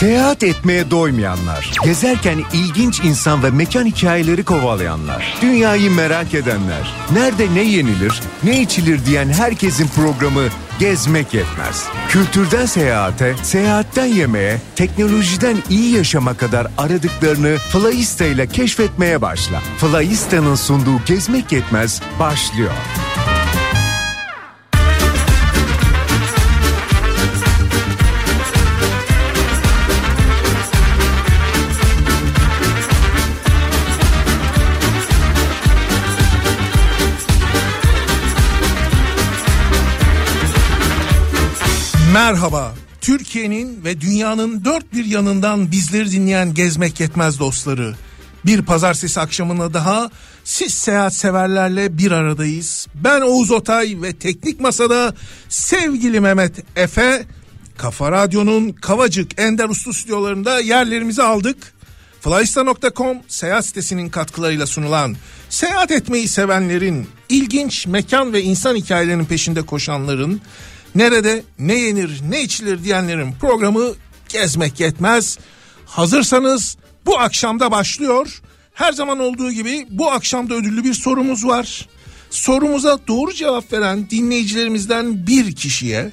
Seyahat etmeye doymayanlar, gezerken ilginç insan ve mekan hikayeleri kovalayanlar, dünyayı merak edenler, nerede ne yenilir, ne içilir diyen herkesin programı Gezmek Yetmez. Kültürden seyahate, seyahatten yemeğe, teknolojiden iyi yaşama kadar aradıklarını Flyista ile keşfetmeye başla. Flyista'nın sunduğu Gezmek Yetmez başlıyor. Merhaba. Türkiye'nin ve dünyanın dört bir yanından bizleri dinleyen gezmek yetmez dostları. Bir pazartesi akşamına daha siz seyahat severlerle bir aradayız. Ben Oğuz Otay ve teknik masada sevgili Mehmet Efe Kafa Radyo'nun Kavacık Ender Uslu stüdyolarında yerlerimizi aldık. Flysta.com seyahat sitesinin katkılarıyla sunulan seyahat etmeyi sevenlerin, ilginç mekan ve insan hikayelerinin peşinde koşanların nerede ne yenir ne içilir diyenlerin programı gezmek yetmez. Hazırsanız bu akşamda başlıyor. Her zaman olduğu gibi bu akşamda ödüllü bir sorumuz var. Sorumuza doğru cevap veren dinleyicilerimizden bir kişiye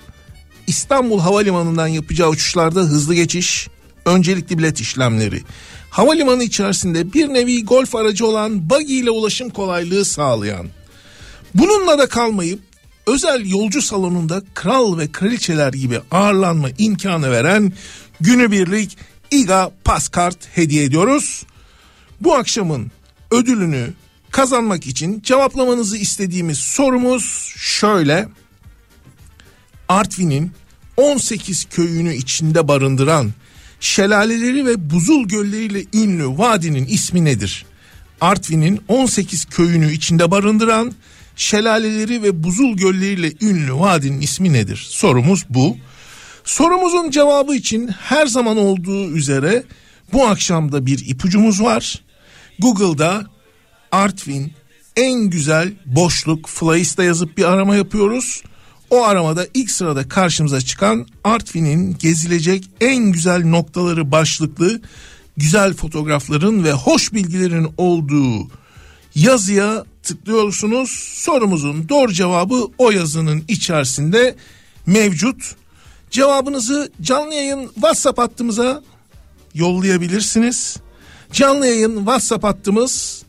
İstanbul Havalimanı'ndan yapacağı uçuşlarda hızlı geçiş, öncelikli bilet işlemleri, havalimanı içerisinde bir nevi golf aracı olan buggy ile ulaşım kolaylığı sağlayan, bununla da kalmayıp özel yolcu salonunda kral ve kraliçeler gibi ağırlanma imkanı veren günübirlik İGA Paskart hediye ediyoruz. Bu akşamın ödülünü kazanmak için cevaplamanızı istediğimiz sorumuz şöyle. Artvin'in 18 köyünü içinde barındıran şelaleleri ve buzul gölleriyle ünlü vadinin ismi nedir? Artvin'in 18 köyünü içinde barındıran şelaleleri ve buzul gölleriyle ünlü vadinin ismi nedir? Sorumuz bu. Sorumuzun cevabı için her zaman olduğu üzere bu akşamda bir ipucumuz var. Google'da Artvin en güzel boşluk Flyista yazıp bir arama yapıyoruz. O aramada ilk sırada karşımıza çıkan Artvin'in gezilecek en güzel noktaları başlıklı güzel fotoğrafların ve hoş bilgilerin olduğu yazıya tıklıyorsunuz. Sorumuzun doğru cevabı o yazının içerisinde mevcut. Cevabınızı canlı yayın WhatsApp hattımıza yollayabilirsiniz. Canlı yayın WhatsApp hattımız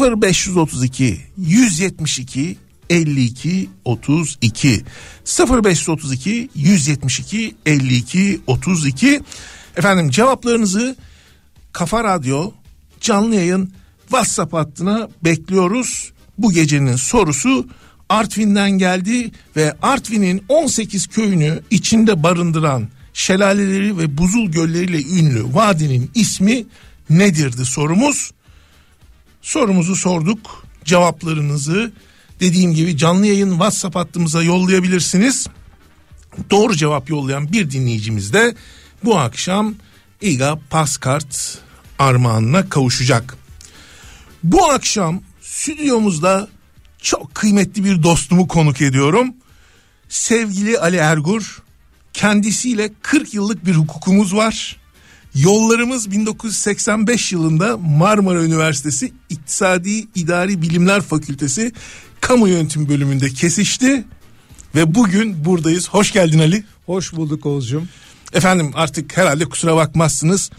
0532 172 52 32 0532 172 52 32 efendim cevaplarınızı Kafa Radyo canlı yayın WhatsApp hattına bekliyoruz. Bu gecenin sorusu Artvin'den geldi ve Artvin'in 18 köyünü içinde barındıran şelaleleri ve buzul gölleriyle ünlü vadinin ismi nedirdi sorumuz. Sorumuzu sorduk. Cevaplarınızı dediğim gibi canlı yayın WhatsApp hattımıza yollayabilirsiniz. Doğru cevap yollayan bir dinleyicimiz de bu akşam İGA Paskart armağanına kavuşacak. Bu akşam stüdyomuzda çok kıymetli bir dostumu konuk ediyorum. Sevgili Ali Ergur. Kendisiyle 40 yıllık bir hukukumuz var. Yollarımız 1985 yılında Marmara Üniversitesi İktisadi İdari Bilimler Fakültesi Kamu Yönetimi bölümünde kesişti. Ve bugün buradayız. Hoş geldin Ali. Hoş bulduk Oğuz'cum. Efendim artık herhalde kusura bakmazsınız.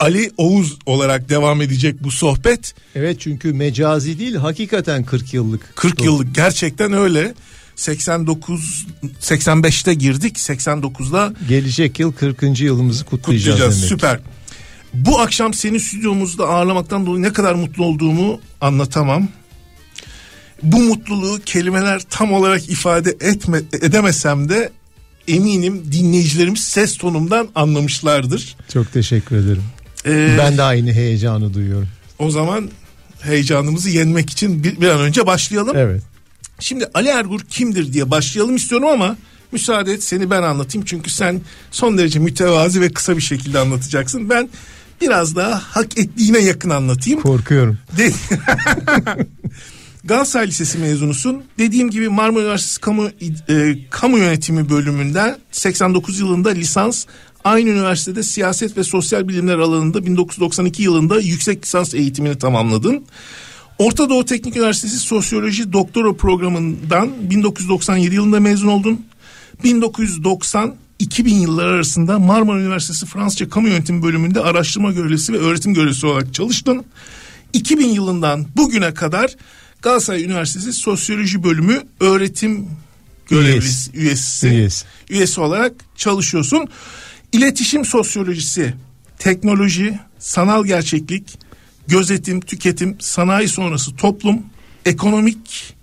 Ali Oğuz olarak devam edecek bu sohbet. Evet çünkü mecazi değil hakikaten 40 yıllık. 40 yıllık gerçekten öyle. 89 85'te girdik 89'da gelecek yıl 40. yılımızı kutlayacağız, kutlayacağız demek. süper. Bu akşam seni stüdyomuzda ağırlamaktan dolayı ne kadar mutlu olduğumu anlatamam. Bu mutluluğu kelimeler tam olarak ifade etme, edemesem de eminim dinleyicilerimiz ses tonumdan anlamışlardır. Çok teşekkür ederim. Ee, ben de aynı heyecanı duyuyorum. O zaman heyecanımızı yenmek için bir, bir an önce başlayalım. Evet. Şimdi Ali Ergur kimdir diye başlayalım istiyorum ama müsaade et seni ben anlatayım. Çünkü sen son derece mütevazi ve kısa bir şekilde anlatacaksın. Ben biraz daha hak ettiğine yakın anlatayım. Korkuyorum. Galatasaray Lisesi mezunusun. Dediğim gibi Marmara Üniversitesi Kamu, e, Kamu Yönetimi bölümünde 89 yılında lisans, aynı üniversitede siyaset ve sosyal bilimler alanında 1992 yılında yüksek lisans eğitimini tamamladın. Orta Doğu Teknik Üniversitesi Sosyoloji Doktora programından 1997 yılında mezun oldun. 1990 2000 yılları arasında Marmara Üniversitesi Fransızca Kamu Yönetimi bölümünde araştırma görevlisi ve öğretim görevlisi olarak çalıştın. 2000 yılından bugüne kadar Galatasaray Üniversitesi Sosyoloji Bölümü öğretim görevlisi üyesi üyesi, üyesi olarak çalışıyorsun. İletişim sosyolojisi, teknoloji, sanal gerçeklik, gözetim, tüketim, sanayi sonrası toplum, ekonomik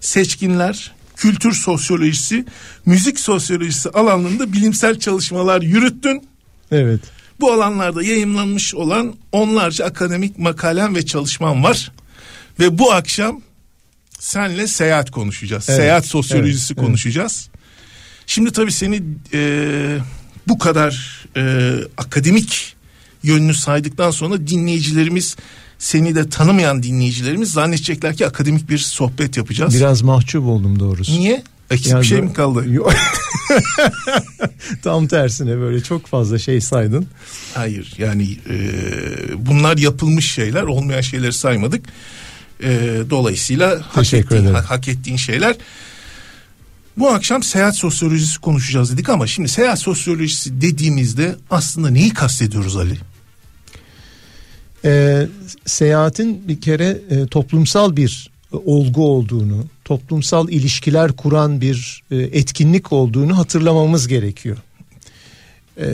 seçkinler, kültür sosyolojisi, müzik sosyolojisi alanlarında bilimsel çalışmalar yürüttün. Evet. Bu alanlarda yayınlanmış olan onlarca akademik makalem ve çalışmam var. Ve bu akşam senle seyahat konuşacağız. Evet. Seyahat sosyolojisi evet. konuşacağız. Evet. Şimdi tabii seni e, bu kadar e, akademik yönünü saydıktan sonra dinleyicilerimiz seni de tanımayan dinleyicilerimiz zannedecekler ki akademik bir sohbet yapacağız. Biraz mahcup oldum doğrusu. Niye? Eksik yani bir şey mi kaldı? Tam tersine böyle çok fazla şey saydın. Hayır yani e, bunlar yapılmış şeyler olmayan şeyleri saymadık. E, dolayısıyla hak ettiğin, hak, hak ettiğin şeyler. Bu akşam seyahat sosyolojisi konuşacağız dedik ama şimdi seyahat sosyolojisi dediğimizde aslında neyi kastediyoruz Ali? E, seyahatin bir kere e, toplumsal bir olgu olduğunu, toplumsal ilişkiler kuran bir e, etkinlik olduğunu hatırlamamız gerekiyor. E,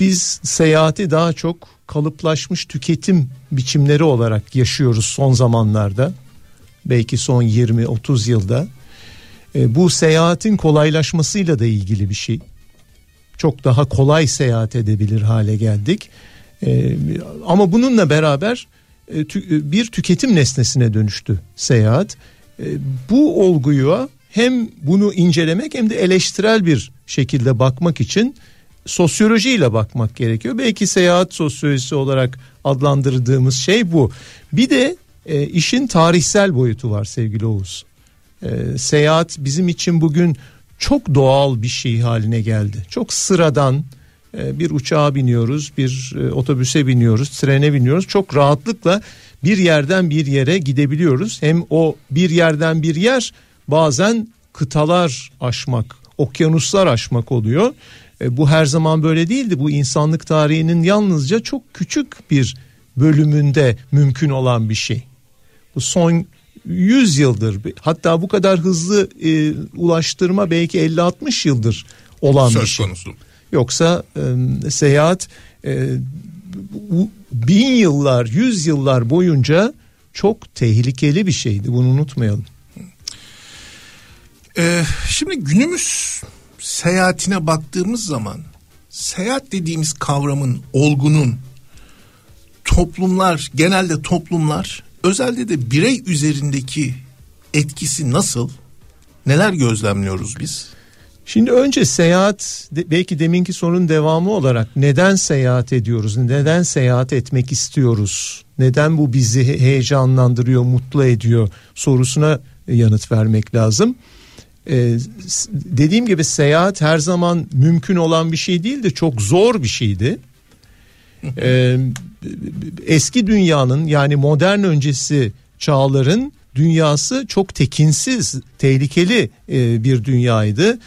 biz seyahati daha çok kalıplaşmış tüketim biçimleri olarak yaşıyoruz son zamanlarda. Belki son 20-30 yılda. E, bu seyahatin kolaylaşmasıyla da ilgili bir şey. Çok daha kolay seyahat edebilir hale geldik. E, ama bununla beraber e, bir tüketim nesnesine dönüştü seyahat. Bu olguyu hem bunu incelemek hem de eleştirel bir şekilde bakmak için sosyolojiyle bakmak gerekiyor. Belki seyahat sosyolojisi olarak adlandırdığımız şey bu. Bir de e, işin tarihsel boyutu var sevgili Oğuz. E, seyahat bizim için bugün çok doğal bir şey haline geldi. Çok sıradan e, bir uçağa biniyoruz, bir e, otobüse biniyoruz, trene biniyoruz. Çok rahatlıkla bir yerden bir yere gidebiliyoruz. Hem o bir yerden bir yer bazen kıtalar aşmak, okyanuslar aşmak oluyor. E, bu her zaman böyle değildi. Bu insanlık tarihinin yalnızca çok küçük bir bölümünde mümkün olan bir şey. Bu son 100 yıldır hatta bu kadar hızlı e, ulaştırma belki 50-60 yıldır olan Söz bir şey. Konusu. Yoksa e, seyahat e, bin yıllar, yüz yıllar boyunca çok tehlikeli bir şeydi. Bunu unutmayalım. Ee, şimdi günümüz seyahatine baktığımız zaman seyahat dediğimiz kavramın, olgunun toplumlar, genelde toplumlar, özelde de birey üzerindeki etkisi nasıl? Neler gözlemliyoruz biz? Şimdi önce seyahat belki deminki sorunun devamı olarak neden seyahat ediyoruz? Neden seyahat etmek istiyoruz? Neden bu bizi heyecanlandırıyor, mutlu ediyor sorusuna yanıt vermek lazım. Ee, dediğim gibi seyahat her zaman mümkün olan bir şey değildi. Çok zor bir şeydi. Ee, eski dünyanın yani modern öncesi çağların dünyası çok tekinsiz, tehlikeli e, bir dünyaydı.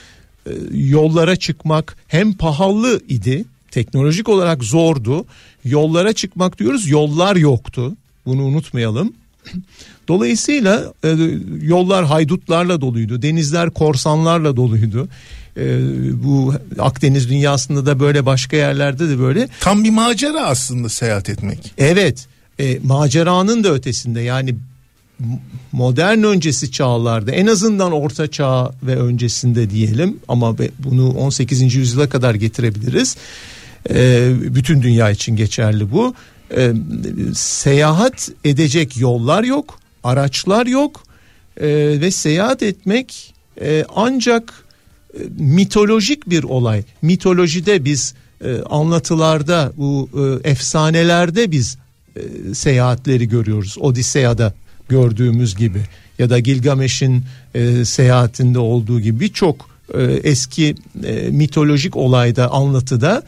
E, yollara çıkmak hem pahalı idi teknolojik olarak zordu. Yollara çıkmak diyoruz yollar yoktu. Bunu unutmayalım. Dolayısıyla e, yollar haydutlarla doluydu denizler korsanlarla doluydu e, bu Akdeniz dünyasında da böyle başka yerlerde de böyle tam bir macera aslında seyahat etmek evet e, maceranın da ötesinde yani modern öncesi çağlarda en azından orta çağ ve öncesinde diyelim ama bunu 18. yüzyıla kadar getirebiliriz. Ee, bütün dünya için geçerli bu. Ee, seyahat edecek yollar yok, araçlar yok ee, ve seyahat etmek e, ancak mitolojik bir olay. Mitolojide biz e, anlatılarda bu e, efsanelerde biz e, seyahatleri görüyoruz. Odiseya'da gördüğümüz gibi ya da Gilgamesh'in e, seyahatinde olduğu gibi birçok e, eski e, mitolojik olayda anlatıda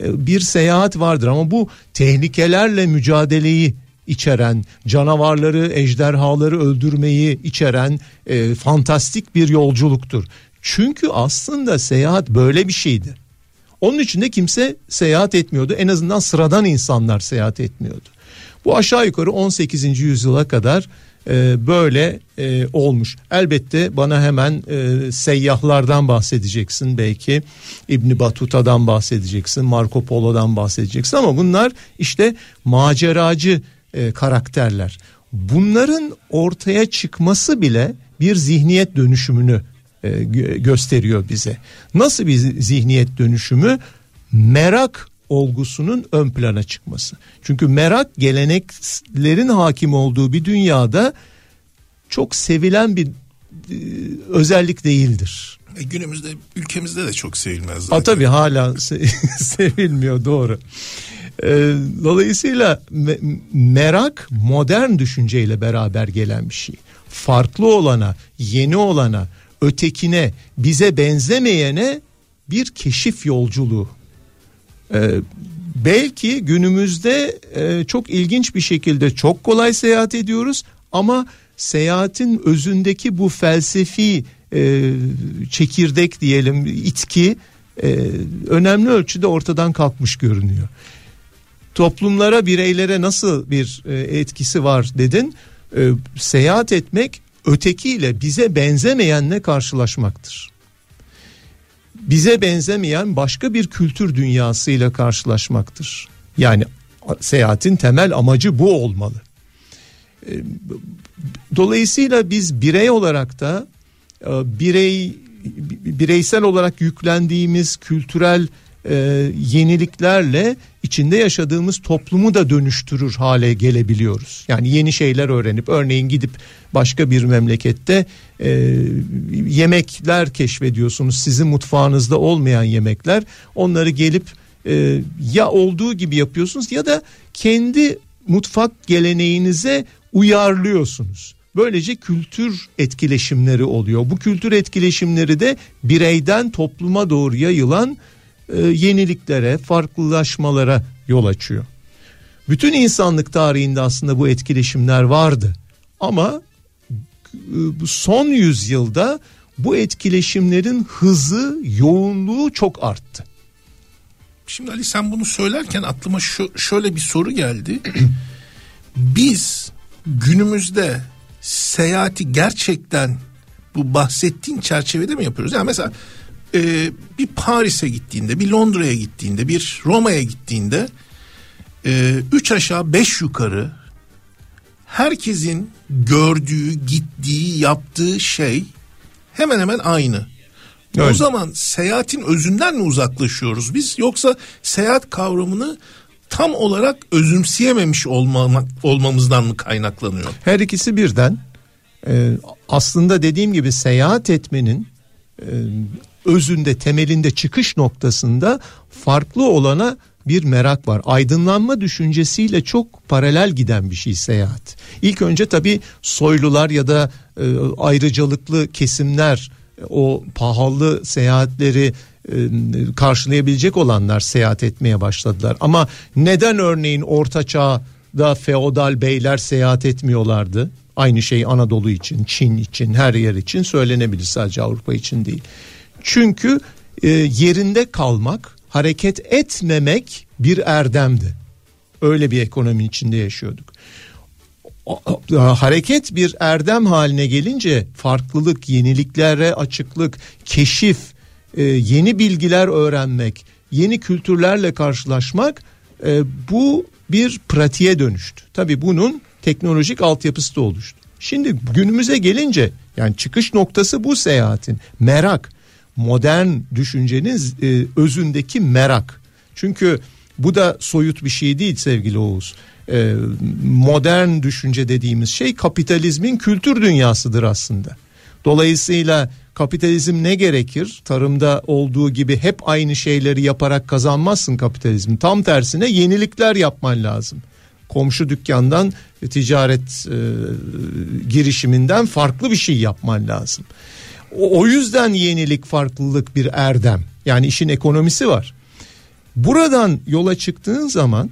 e, bir seyahat vardır ama bu tehlikelerle mücadeleyi içeren, canavarları, ejderhaları öldürmeyi içeren e, fantastik bir yolculuktur. Çünkü aslında seyahat böyle bir şeydi. Onun için de kimse seyahat etmiyordu. En azından sıradan insanlar seyahat etmiyordu. Bu aşağı yukarı 18. yüzyıla kadar e, böyle e, olmuş. Elbette bana hemen e, seyyahlardan bahsedeceksin belki İbni Batuta'dan bahsedeceksin Marco Polo'dan bahsedeceksin ama bunlar işte maceracı e, karakterler. Bunların ortaya çıkması bile bir zihniyet dönüşümünü e, gö- gösteriyor bize. Nasıl bir zihniyet dönüşümü? Merak olgusunun ön plana çıkması. Çünkü merak geleneklerin hakim olduğu bir dünyada çok sevilen bir e, özellik değildir. E, günümüzde ülkemizde de çok sevilmez. Zaten. tabii hala se- sevilmiyor doğru. E, dolayısıyla me- merak modern düşünceyle beraber gelen bir şey. Farklı olana, yeni olana, ötekine, bize benzemeyene bir keşif yolculuğu. E, belki günümüzde e, çok ilginç bir şekilde çok kolay seyahat ediyoruz ama seyahatin özündeki bu felsefi e, çekirdek diyelim itki e, önemli ölçüde ortadan kalkmış görünüyor. Toplumlara bireylere nasıl bir e, etkisi var dedin E, seyahat etmek ötekiyle bize benzemeyenle karşılaşmaktır. Bize benzemeyen başka bir kültür dünyasıyla karşılaşmaktır. Yani seyahatin temel amacı bu olmalı. E, Dolayısıyla biz birey olarak da e, birey bireysel olarak yüklendiğimiz kültürel e, yeniliklerle içinde yaşadığımız toplumu da dönüştürür hale gelebiliyoruz. Yani yeni şeyler öğrenip örneğin gidip başka bir memlekette e, yemekler keşfediyorsunuz. Sizin mutfağınızda olmayan yemekler. Onları gelip e, ya olduğu gibi yapıyorsunuz ya da kendi mutfak geleneğinize uyarlıyorsunuz. Böylece kültür etkileşimleri oluyor. Bu kültür etkileşimleri de bireyden topluma doğru yayılan e, yeniliklere, farklılaşmalara yol açıyor. Bütün insanlık tarihinde aslında bu etkileşimler vardı. Ama e, son yüzyılda bu etkileşimlerin hızı, yoğunluğu çok arttı. Şimdi Ali sen bunu söylerken aklıma şu, şöyle bir soru geldi. Biz günümüzde seyahati gerçekten bu bahsettiğin çerçevede mi yapıyoruz? Yani mesela e, bir Paris'e gittiğinde, bir Londra'ya gittiğinde, bir Roma'ya gittiğinde e, üç aşağı beş yukarı herkesin gördüğü, gittiği, yaptığı şey hemen hemen aynı. O Öyle. zaman seyahatin özünden mi uzaklaşıyoruz biz yoksa seyahat kavramını tam olarak özümseyememiş olmamak, olmamızdan mı kaynaklanıyor? Her ikisi birden e, aslında dediğim gibi seyahat etmenin e, özünde temelinde çıkış noktasında farklı olana bir merak var. Aydınlanma düşüncesiyle çok paralel giden bir şey seyahat. İlk önce tabii soylular ya da e, ayrıcalıklı kesimler o pahalı seyahatleri e, karşılayabilecek olanlar seyahat etmeye başladılar. Ama neden örneğin Orta Çağ'da feodal beyler seyahat etmiyorlardı? Aynı şey Anadolu için, Çin için, her yer için söylenebilir sadece Avrupa için değil. Çünkü e, yerinde kalmak, hareket etmemek bir erdemdi. Öyle bir ekonomi içinde yaşıyorduk. O- hareket bir erdem haline gelince farklılık, yeniliklere açıklık, keşif, e, yeni bilgiler öğrenmek, yeni kültürlerle karşılaşmak e, bu bir pratiğe dönüştü. Tabii bunun teknolojik altyapısı da oluştu. Şimdi günümüze gelince yani çıkış noktası bu seyahatin merak, modern düşüncenin e, özündeki merak. Çünkü bu da soyut bir şey değil sevgili Oğuz. E, modern düşünce dediğimiz şey kapitalizmin kültür dünyasıdır aslında. Dolayısıyla kapitalizm ne gerekir? Tarımda olduğu gibi hep aynı şeyleri yaparak kazanmazsın kapitalizmi. Tam tersine yenilikler yapman lazım. komşu dükkandan ticaret e, girişiminden farklı bir şey yapman lazım. O, o yüzden yenilik farklılık bir erdem. Yani işin ekonomisi var. Buradan yola çıktığın zaman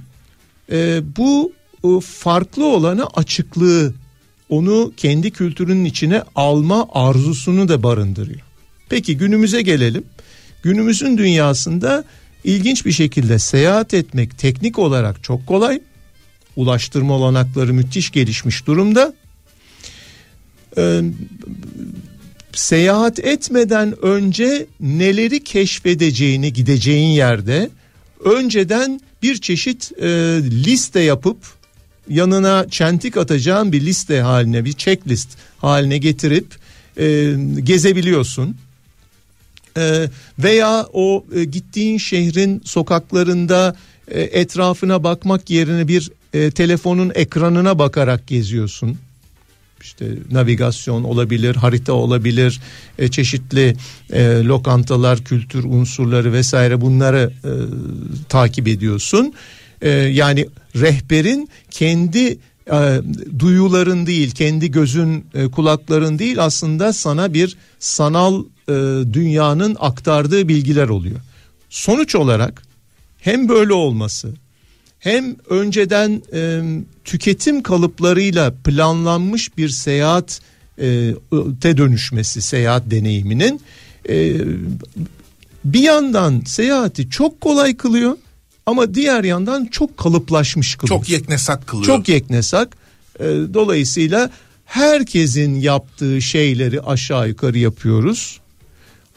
e, bu e, farklı olana açıklığı onu kendi kültürünün içine alma arzusunu da barındırıyor. Peki günümüze gelelim. Günümüzün dünyasında ilginç bir şekilde seyahat etmek teknik olarak çok kolay. Ulaştırma olanakları müthiş gelişmiş durumda. Ee, seyahat etmeden önce neleri keşfedeceğini gideceğin yerde önceden bir çeşit e, liste yapıp yanına çentik atacağın bir liste haline bir checklist haline getirip e, gezebiliyorsun. E, veya o e, gittiğin şehrin sokaklarında e, etrafına bakmak yerine bir e, telefonun ekranına bakarak geziyorsun işte navigasyon olabilir, harita olabilir, e, çeşitli e, lokantalar, kültür unsurları vesaire bunları e, takip ediyorsun. E, yani rehberin kendi e, duyuların değil, kendi gözün, e, kulakların değil aslında sana bir sanal e, dünyanın aktardığı bilgiler oluyor. Sonuç olarak hem böyle olması hem önceden e, tüketim kalıplarıyla planlanmış bir seyahat e, te dönüşmesi seyahat deneyiminin e, bir yandan seyahati çok kolay kılıyor ama diğer yandan çok kalıplaşmış kılıyor. Çok yeknesak kılıyor. Çok yeknesak. E, dolayısıyla herkesin yaptığı şeyleri aşağı yukarı yapıyoruz.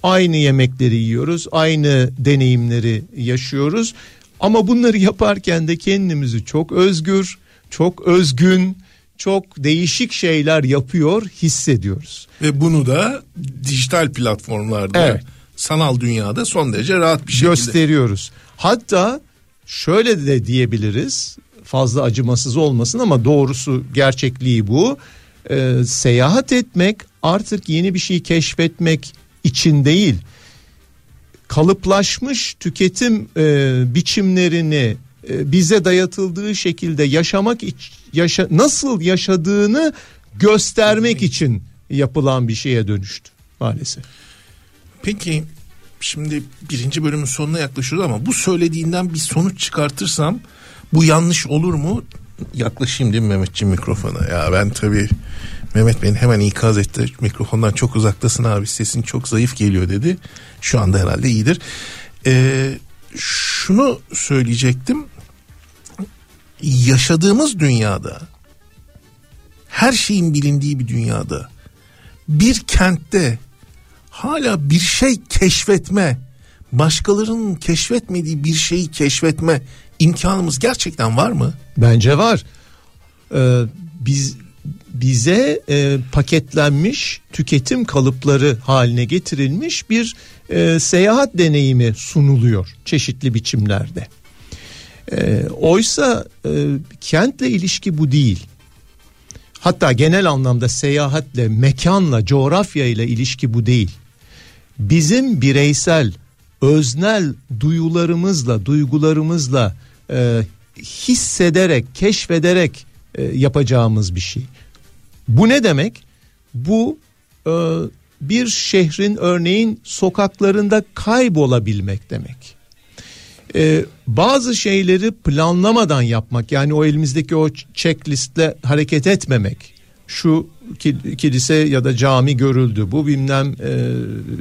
Aynı yemekleri yiyoruz, aynı deneyimleri yaşıyoruz. Ama bunları yaparken de kendimizi çok özgür, çok özgün, çok değişik şeyler yapıyor hissediyoruz. Ve bunu da dijital platformlarda, evet. sanal dünyada son derece rahat bir şekilde gösteriyoruz. Hatta şöyle de diyebiliriz. Fazla acımasız olmasın ama doğrusu gerçekliği bu. Ee, seyahat etmek artık yeni bir şey keşfetmek için değil kalıplaşmış tüketim e, biçimlerini e, bize dayatıldığı şekilde yaşamak yaşa, nasıl yaşadığını göstermek için yapılan bir şeye dönüştü maalesef. Peki şimdi birinci bölümün sonuna yaklaşıyoruz ama bu söylediğinden bir sonuç çıkartırsam bu yanlış olur mu? Yaklaşayım değil mi Mehmetciğim mikrofona? Ya ben tabii Mehmet beni hemen ikaz etti. Mikrofondan çok uzaktasın abi sesin çok zayıf geliyor dedi. Şu anda herhalde iyidir. Ee, şunu söyleyecektim. Yaşadığımız dünyada her şeyin bilindiği bir dünyada bir kentte hala bir şey keşfetme, başkalarının keşfetmediği bir şeyi keşfetme imkanımız gerçekten var mı? Bence var. Ee, biz bize e, paketlenmiş tüketim kalıpları haline getirilmiş bir e, seyahat deneyimi sunuluyor çeşitli biçimlerde. E, oysa e, kentle ilişki bu değil. Hatta genel anlamda seyahatle, mekanla, coğrafya ile ilişki bu değil. Bizim bireysel, öznel duyularımızla, duygularımızla e, hissederek, keşfederek e, yapacağımız bir şey. Bu ne demek? Bu e, bir şehrin örneğin sokaklarında kaybolabilmek demek. E, bazı şeyleri planlamadan yapmak yani o elimizdeki o checklistle hareket etmemek. Şu kilise ya da cami görüldü bu bilmem e,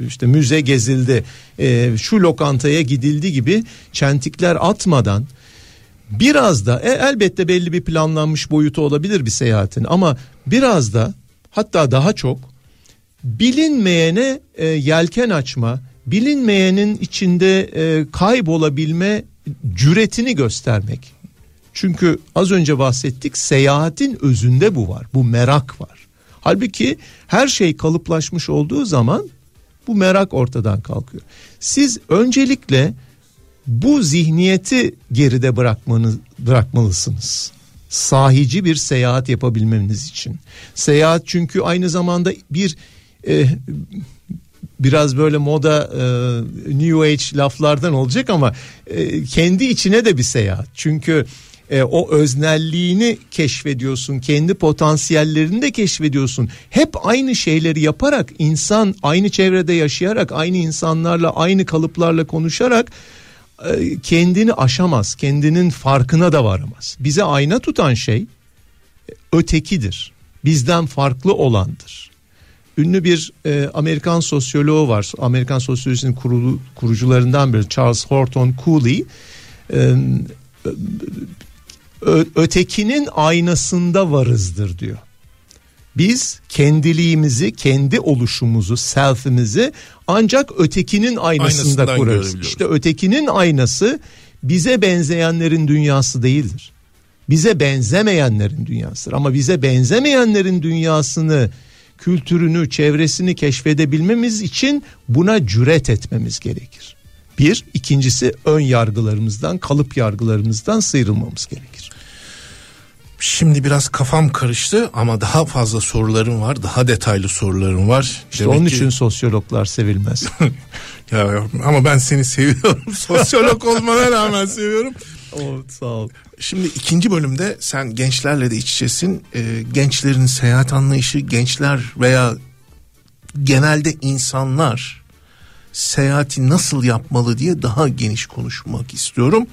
işte müze gezildi e, şu lokantaya gidildi gibi çentikler atmadan biraz da e, elbette belli bir planlanmış boyutu olabilir bir seyahatin ama biraz da hatta daha çok bilinmeyene e, yelken açma, bilinmeyenin içinde e, kaybolabilme cüretini göstermek. Çünkü az önce bahsettik seyahatin özünde bu var. Bu merak var. Halbuki her şey kalıplaşmış olduğu zaman bu merak ortadan kalkıyor. Siz öncelikle bu zihniyeti geride bırakmanız bırakmalısınız. Sahici bir seyahat yapabilmeniz için. Seyahat çünkü aynı zamanda bir e, biraz böyle moda e, New Age laflardan olacak ama e, kendi içine de bir seyahat. Çünkü e, o öznelliğini keşfediyorsun. Kendi potansiyellerini de keşfediyorsun. Hep aynı şeyleri yaparak insan aynı çevrede yaşayarak aynı insanlarla aynı kalıplarla konuşarak kendini aşamaz. Kendinin farkına da varamaz. Bize ayna tutan şey ötekidir. Bizden farklı olandır. Ünlü bir e, Amerikan sosyoloğu var. Amerikan sosyolojisinin kurulu, kurucularından biri Charles Horton Cooley. E, ötekinin aynasında varızdır diyor. Biz kendiliğimizi, kendi oluşumuzu, selfimizi ancak ötekinin aynasında kurarız. İşte ötekinin aynası bize benzeyenlerin dünyası değildir. Bize benzemeyenlerin dünyasıdır. Ama bize benzemeyenlerin dünyasını, kültürünü, çevresini keşfedebilmemiz için buna cüret etmemiz gerekir. Bir, ikincisi ön yargılarımızdan, kalıp yargılarımızdan sıyrılmamız gerekir. Şimdi biraz kafam karıştı ama daha fazla sorularım var. Daha detaylı sorularım var. İşte Demek onun ki- için sosyologlar sevilmez. Ya, ama ben seni seviyorum. Sosyolog olmana rağmen seviyorum. sağ ol. Şimdi ikinci bölümde sen gençlerle de iç içesin. Ee, gençlerin seyahat anlayışı, gençler veya genelde insanlar seyahati nasıl yapmalı diye daha geniş konuşmak istiyorum.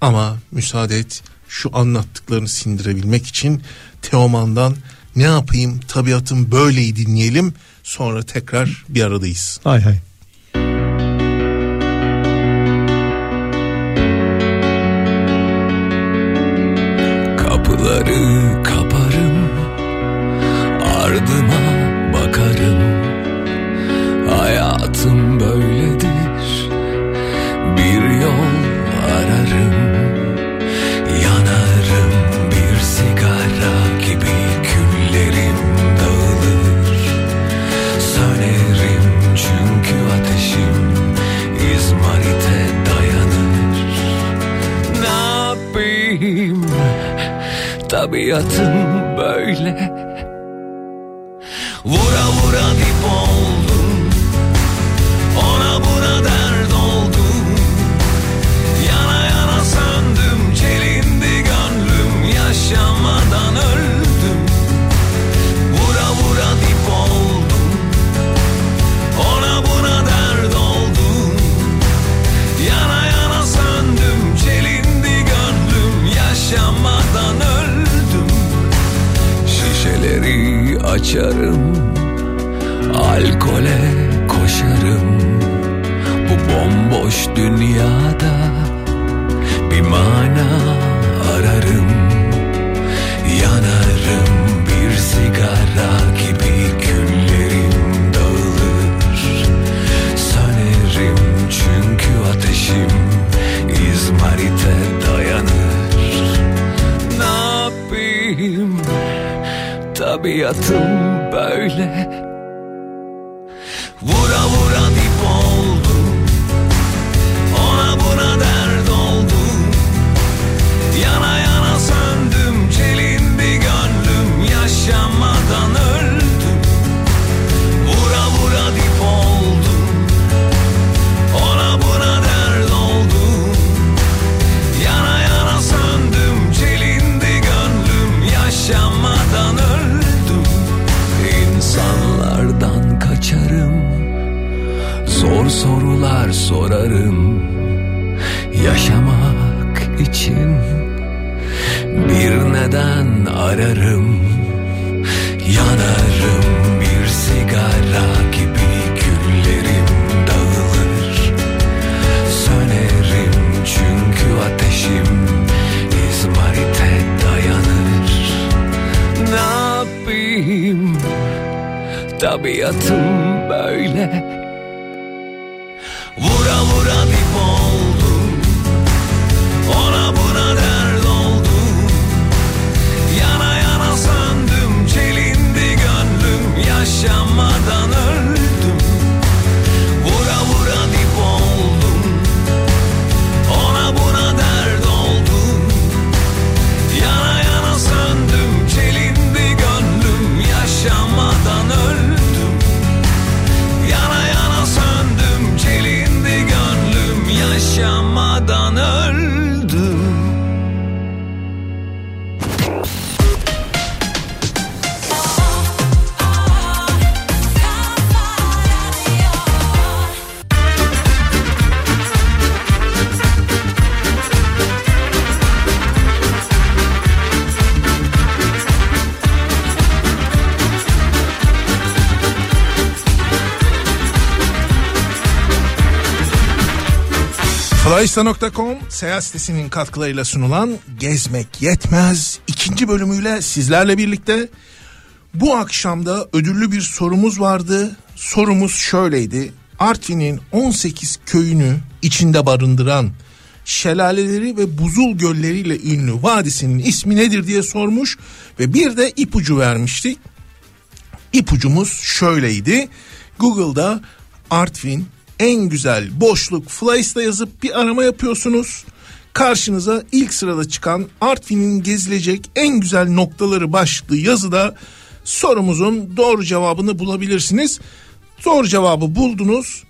Ama müsaade et şu anlattıklarını sindirebilmek için Teoman'dan ne yapayım tabiatım böyleyi dinleyelim. Sonra tekrar bir aradayız. Hay hay. Flysta.com seyahat sitesinin katkılarıyla sunulan Gezmek Yetmez ikinci bölümüyle sizlerle birlikte bu akşamda ödüllü bir sorumuz vardı. Sorumuz şöyleydi. Artvin'in 18 köyünü içinde barındıran şelaleleri ve buzul gölleriyle ünlü vadisinin ismi nedir diye sormuş ve bir de ipucu vermiştik. İpucumuz şöyleydi. Google'da Artvin en güzel boşluk Fly's'ta yazıp bir arama yapıyorsunuz. Karşınıza ilk sırada çıkan Artvin'in gezilecek en güzel noktaları başlıklı yazıda sorumuzun doğru cevabını bulabilirsiniz. Doğru cevabı buldunuz.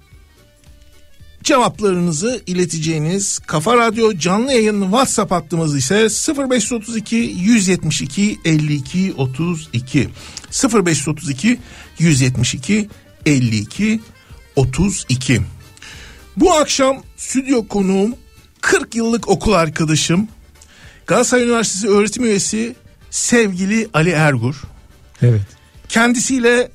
Cevaplarınızı ileteceğiniz Kafa Radyo canlı yayın WhatsApp hattımız ise 0532 172 52 32 0532 172 52 32 Bu akşam stüdyo konuğum 40 yıllık okul arkadaşım Galatasaray Üniversitesi öğretim üyesi sevgili Ali Ergur. Evet. Kendisiyle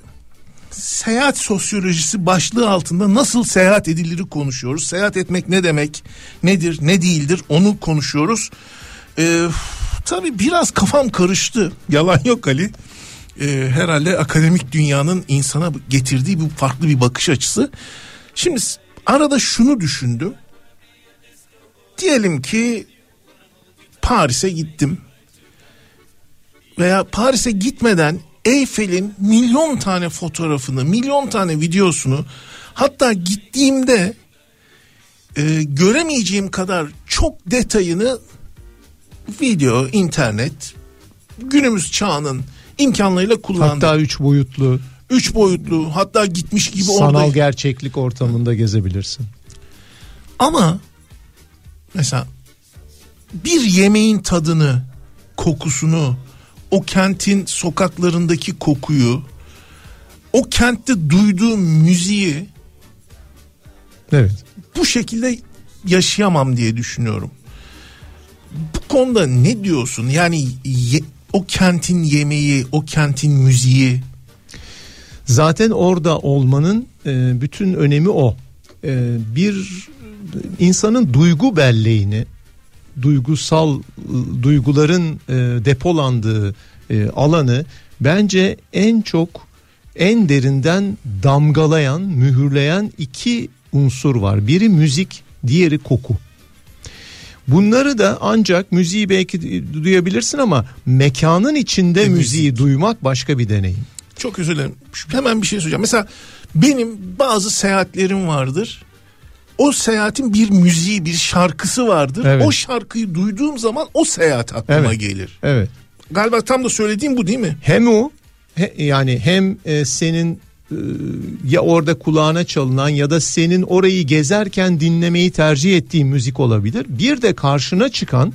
seyahat sosyolojisi başlığı altında nasıl seyahat ediliri konuşuyoruz. Seyahat etmek ne demek, nedir, ne değildir onu konuşuyoruz. Ee, tabii biraz kafam karıştı. Yalan yok Ali. Ee, herhalde akademik dünyanın insana getirdiği bu farklı bir bakış açısı. Şimdi arada şunu düşündüm. Diyelim ki Paris'e gittim veya Paris'e gitmeden Eyfel'in milyon tane fotoğrafını, milyon tane videosunu hatta gittiğimde e, göremeyeceğim kadar çok detayını video, internet günümüz çağının imkanlarıyla kullandım. Hatta üç boyutlu Üç boyutlu hatta gitmiş gibi sanal orada. gerçeklik ortamında gezebilirsin. Ama mesela bir yemeğin tadını, kokusunu, o kentin sokaklarındaki kokuyu, o kentte duyduğum müziği Evet. bu şekilde yaşayamam diye düşünüyorum. Bu konuda ne diyorsun? Yani ye- o kentin yemeği, o kentin müziği. Zaten orada olmanın e, bütün önemi o. E, bir insanın duygu belleğini, duygusal duyguların e, depolandığı e, alanı bence en çok en derinden damgalayan, mühürleyen iki unsur var. Biri müzik, diğeri koku. Bunları da ancak müziği belki duyabilirsin ama mekanın içinde E, müziği duymak başka bir deneyim. Çok özür dilerim. Hemen bir şey söyleyeceğim. Mesela benim bazı seyahatlerim vardır. O seyahatin bir müziği, bir şarkısı vardır. Evet. O şarkıyı duyduğum zaman o seyahat aklıma Evet. gelir. Evet. Galiba tam da söylediğim bu değil mi? Hem o yani hem e, senin ya orada kulağına çalınan ya da senin orayı gezerken dinlemeyi tercih ettiğin müzik olabilir. Bir de karşına çıkan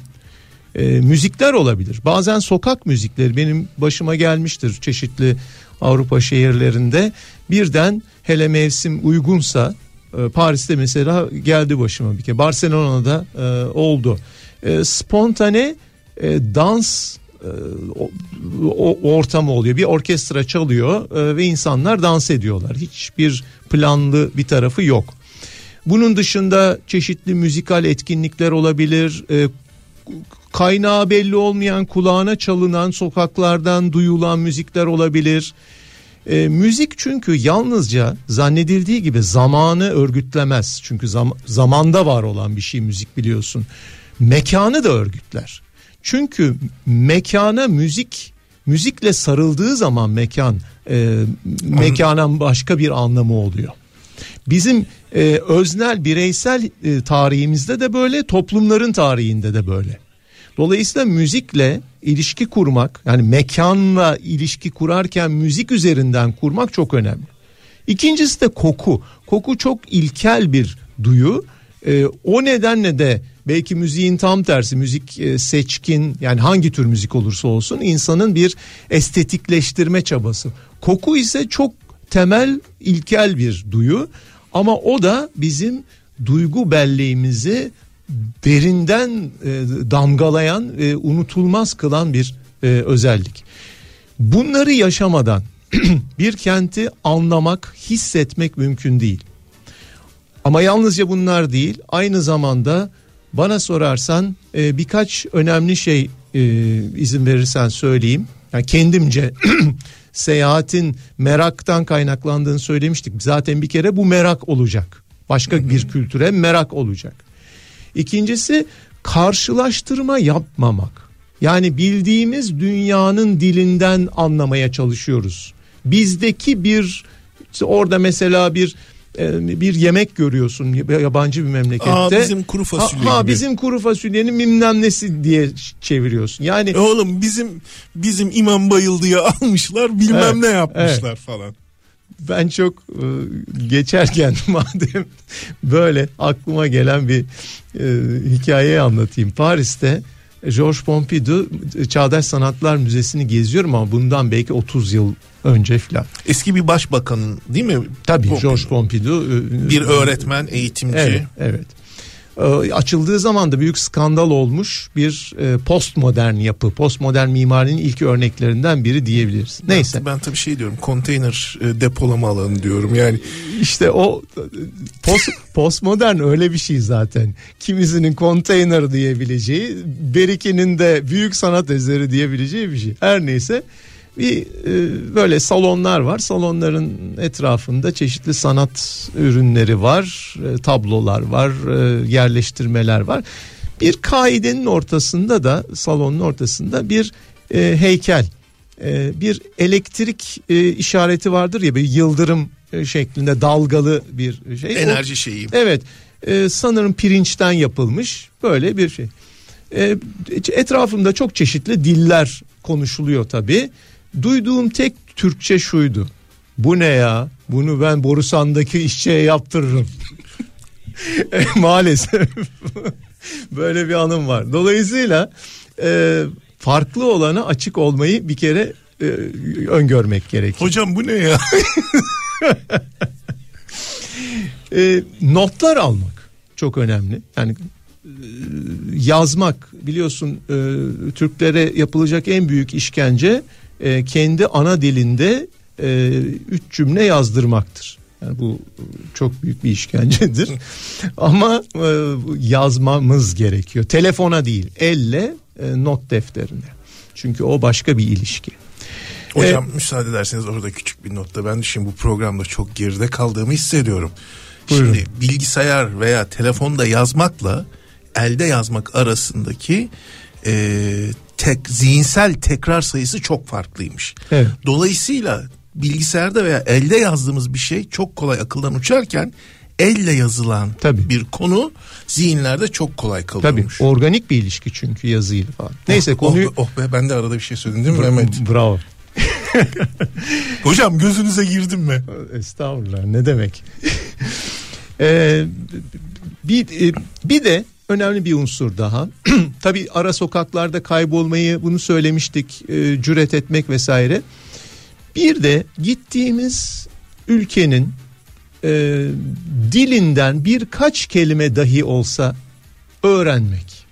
e, müzikler olabilir. Bazen sokak müzikleri benim başıma gelmiştir çeşitli Avrupa şehirlerinde. Birden hele mevsim uygunsa e, Paris'te mesela geldi başıma bir kere. Barcelona'da e, oldu. E, spontane e, dans o, o- ortamı oluyor. Bir orkestra çalıyor e, ve insanlar dans ediyorlar. Hiçbir planlı bir tarafı yok. Bunun dışında çeşitli müzikal etkinlikler olabilir. E, kaynağı belli olmayan kulağına çalınan sokaklardan duyulan müzikler olabilir. E, müzik çünkü yalnızca zannedildiği gibi zamanı örgütlemez. Çünkü zam- zamanda var olan bir şey müzik biliyorsun. Mekanı da örgütler. Çünkü mekana müzik müzikle sarıldığı zaman mekan e, mekana başka bir anlamı oluyor. Bizim e, öznel bireysel e, tarihimizde de böyle toplumların tarihinde de böyle. Dolayısıyla müzikle ilişki kurmak yani mekanla ilişki kurarken müzik üzerinden kurmak çok önemli. İkincisi de koku. Koku çok ilkel bir duyu. Ee, o nedenle de belki müziğin tam tersi müzik e, seçkin yani hangi tür müzik olursa olsun insanın bir estetikleştirme çabası. Koku ise çok temel ilkel bir duyu ama o da bizim duygu belleğimizi derinden e, damgalayan e, unutulmaz kılan bir e, özellik. Bunları yaşamadan bir kenti anlamak, hissetmek mümkün değil. Ama yalnızca bunlar değil aynı zamanda bana sorarsan e, birkaç önemli şey e, izin verirsen söyleyeyim. Yani kendimce seyahatin meraktan kaynaklandığını söylemiştik. Zaten bir kere bu merak olacak. Başka bir kültüre merak olacak. İkincisi karşılaştırma yapmamak. Yani bildiğimiz dünyanın dilinden anlamaya çalışıyoruz. Bizdeki bir işte orada mesela bir bir yemek görüyorsun yabancı bir memlekette. Aa, bizim kuru fasulye ha, bizim kuru fasulyenin bilmem nesi diye çeviriyorsun. Yani E oğlum bizim bizim imam bayıldıya almışlar bilmem Evet, ne yapmışlar falan. ben çok e, geçerken madem böyle aklıma gelen bir e, hikayeyi anlatayım. Paris'te Georges Pompidou Çağdaş Sanatlar Müzesi'ni geziyorum ama bundan belki 30 yıl önce filan. Eski bir başbakanın değil mi? Tabii Pompidou. Georges Pompidou e, Bir öğretmen, eğitimci. Evet, evet. Ee, Açıldığı zaman da büyük skandal olmuş bir e, postmodern yapı, postmodern mimarinin ilk örneklerinden biri diyebiliriz. Neyse. Ben, ben tabii şey diyorum konteyner e, depolama alanı diyorum yani. İşte o post, postmodern öyle bir şey zaten. Kimisinin konteyner diyebileceği, Beriki'nin de büyük sanat eseri diyebileceği bir şey. Her neyse bir e, böyle salonlar var. Salonların etrafında çeşitli sanat ürünleri var, e, tablolar var, e, yerleştirmeler var. Bir kaidenin ortasında da salonun ortasında bir heykel, bir elektrik işareti vardır ya bir yıldırım şeklinde dalgalı bir şey. O- Enerji şeyi. Evet sanırım pirinçten yapılmış böyle bir şey. Etrafımda çok çeşitli diller konuşuluyor tabi. Duyduğum tek Türkçe şuydu. Bu ne ya? Bunu ben Borusan'daki işçiye yaptırırım. E, Maalesef. böyle bir anım var. Dolayısıyla e, farklı olana açık olmayı bir kere e, öngörmek gerekiyor. Hocam bu ne ya? E, notlar almak çok önemli. Yani e, yazmak biliyorsun e, Türklere yapılacak en büyük işkence e, kendi ana dilinde e, üç cümle yazdırmaktır. Yani bu e, çok büyük bir işkencedir. Ama e, yazmamız gerekiyor. Telefona değil, elle e, not defterine. Çünkü o başka bir ilişki. Hocam müsaade ederseniz orada küçük bir notta ben şimdi bu programda çok geride kaldığımı hissediyorum. Buyurun. Şimdi bilgisayar veya telefonda yazmakla elde yazmak arasındaki e, tek zihinsel tekrar sayısı çok farklıymış. Evet. Dolayısıyla bilgisayarda veya elde yazdığımız bir şey çok kolay akıldan uçarken elle yazılan Tabii. bir konu zihinlerde çok kolay Tabii kalıyormuş. organik bir ilişki çünkü yazıyla falan. Neyse Oh, konuyu oh, be, oh be ben de arada bir şey söyledim değil mi Mehmet? Bravo. Hocam gözünüze girdim mi? Estağfurullah ne demek. Ee, bir, e, bir de önemli bir unsur daha. Tabii ara sokaklarda kaybolmayı bunu söylemiştik. E, cüret etmek vesaire. Bir de gittiğimiz ülkenin e, dilinden birkaç kelime dahi olsa öğrenmek.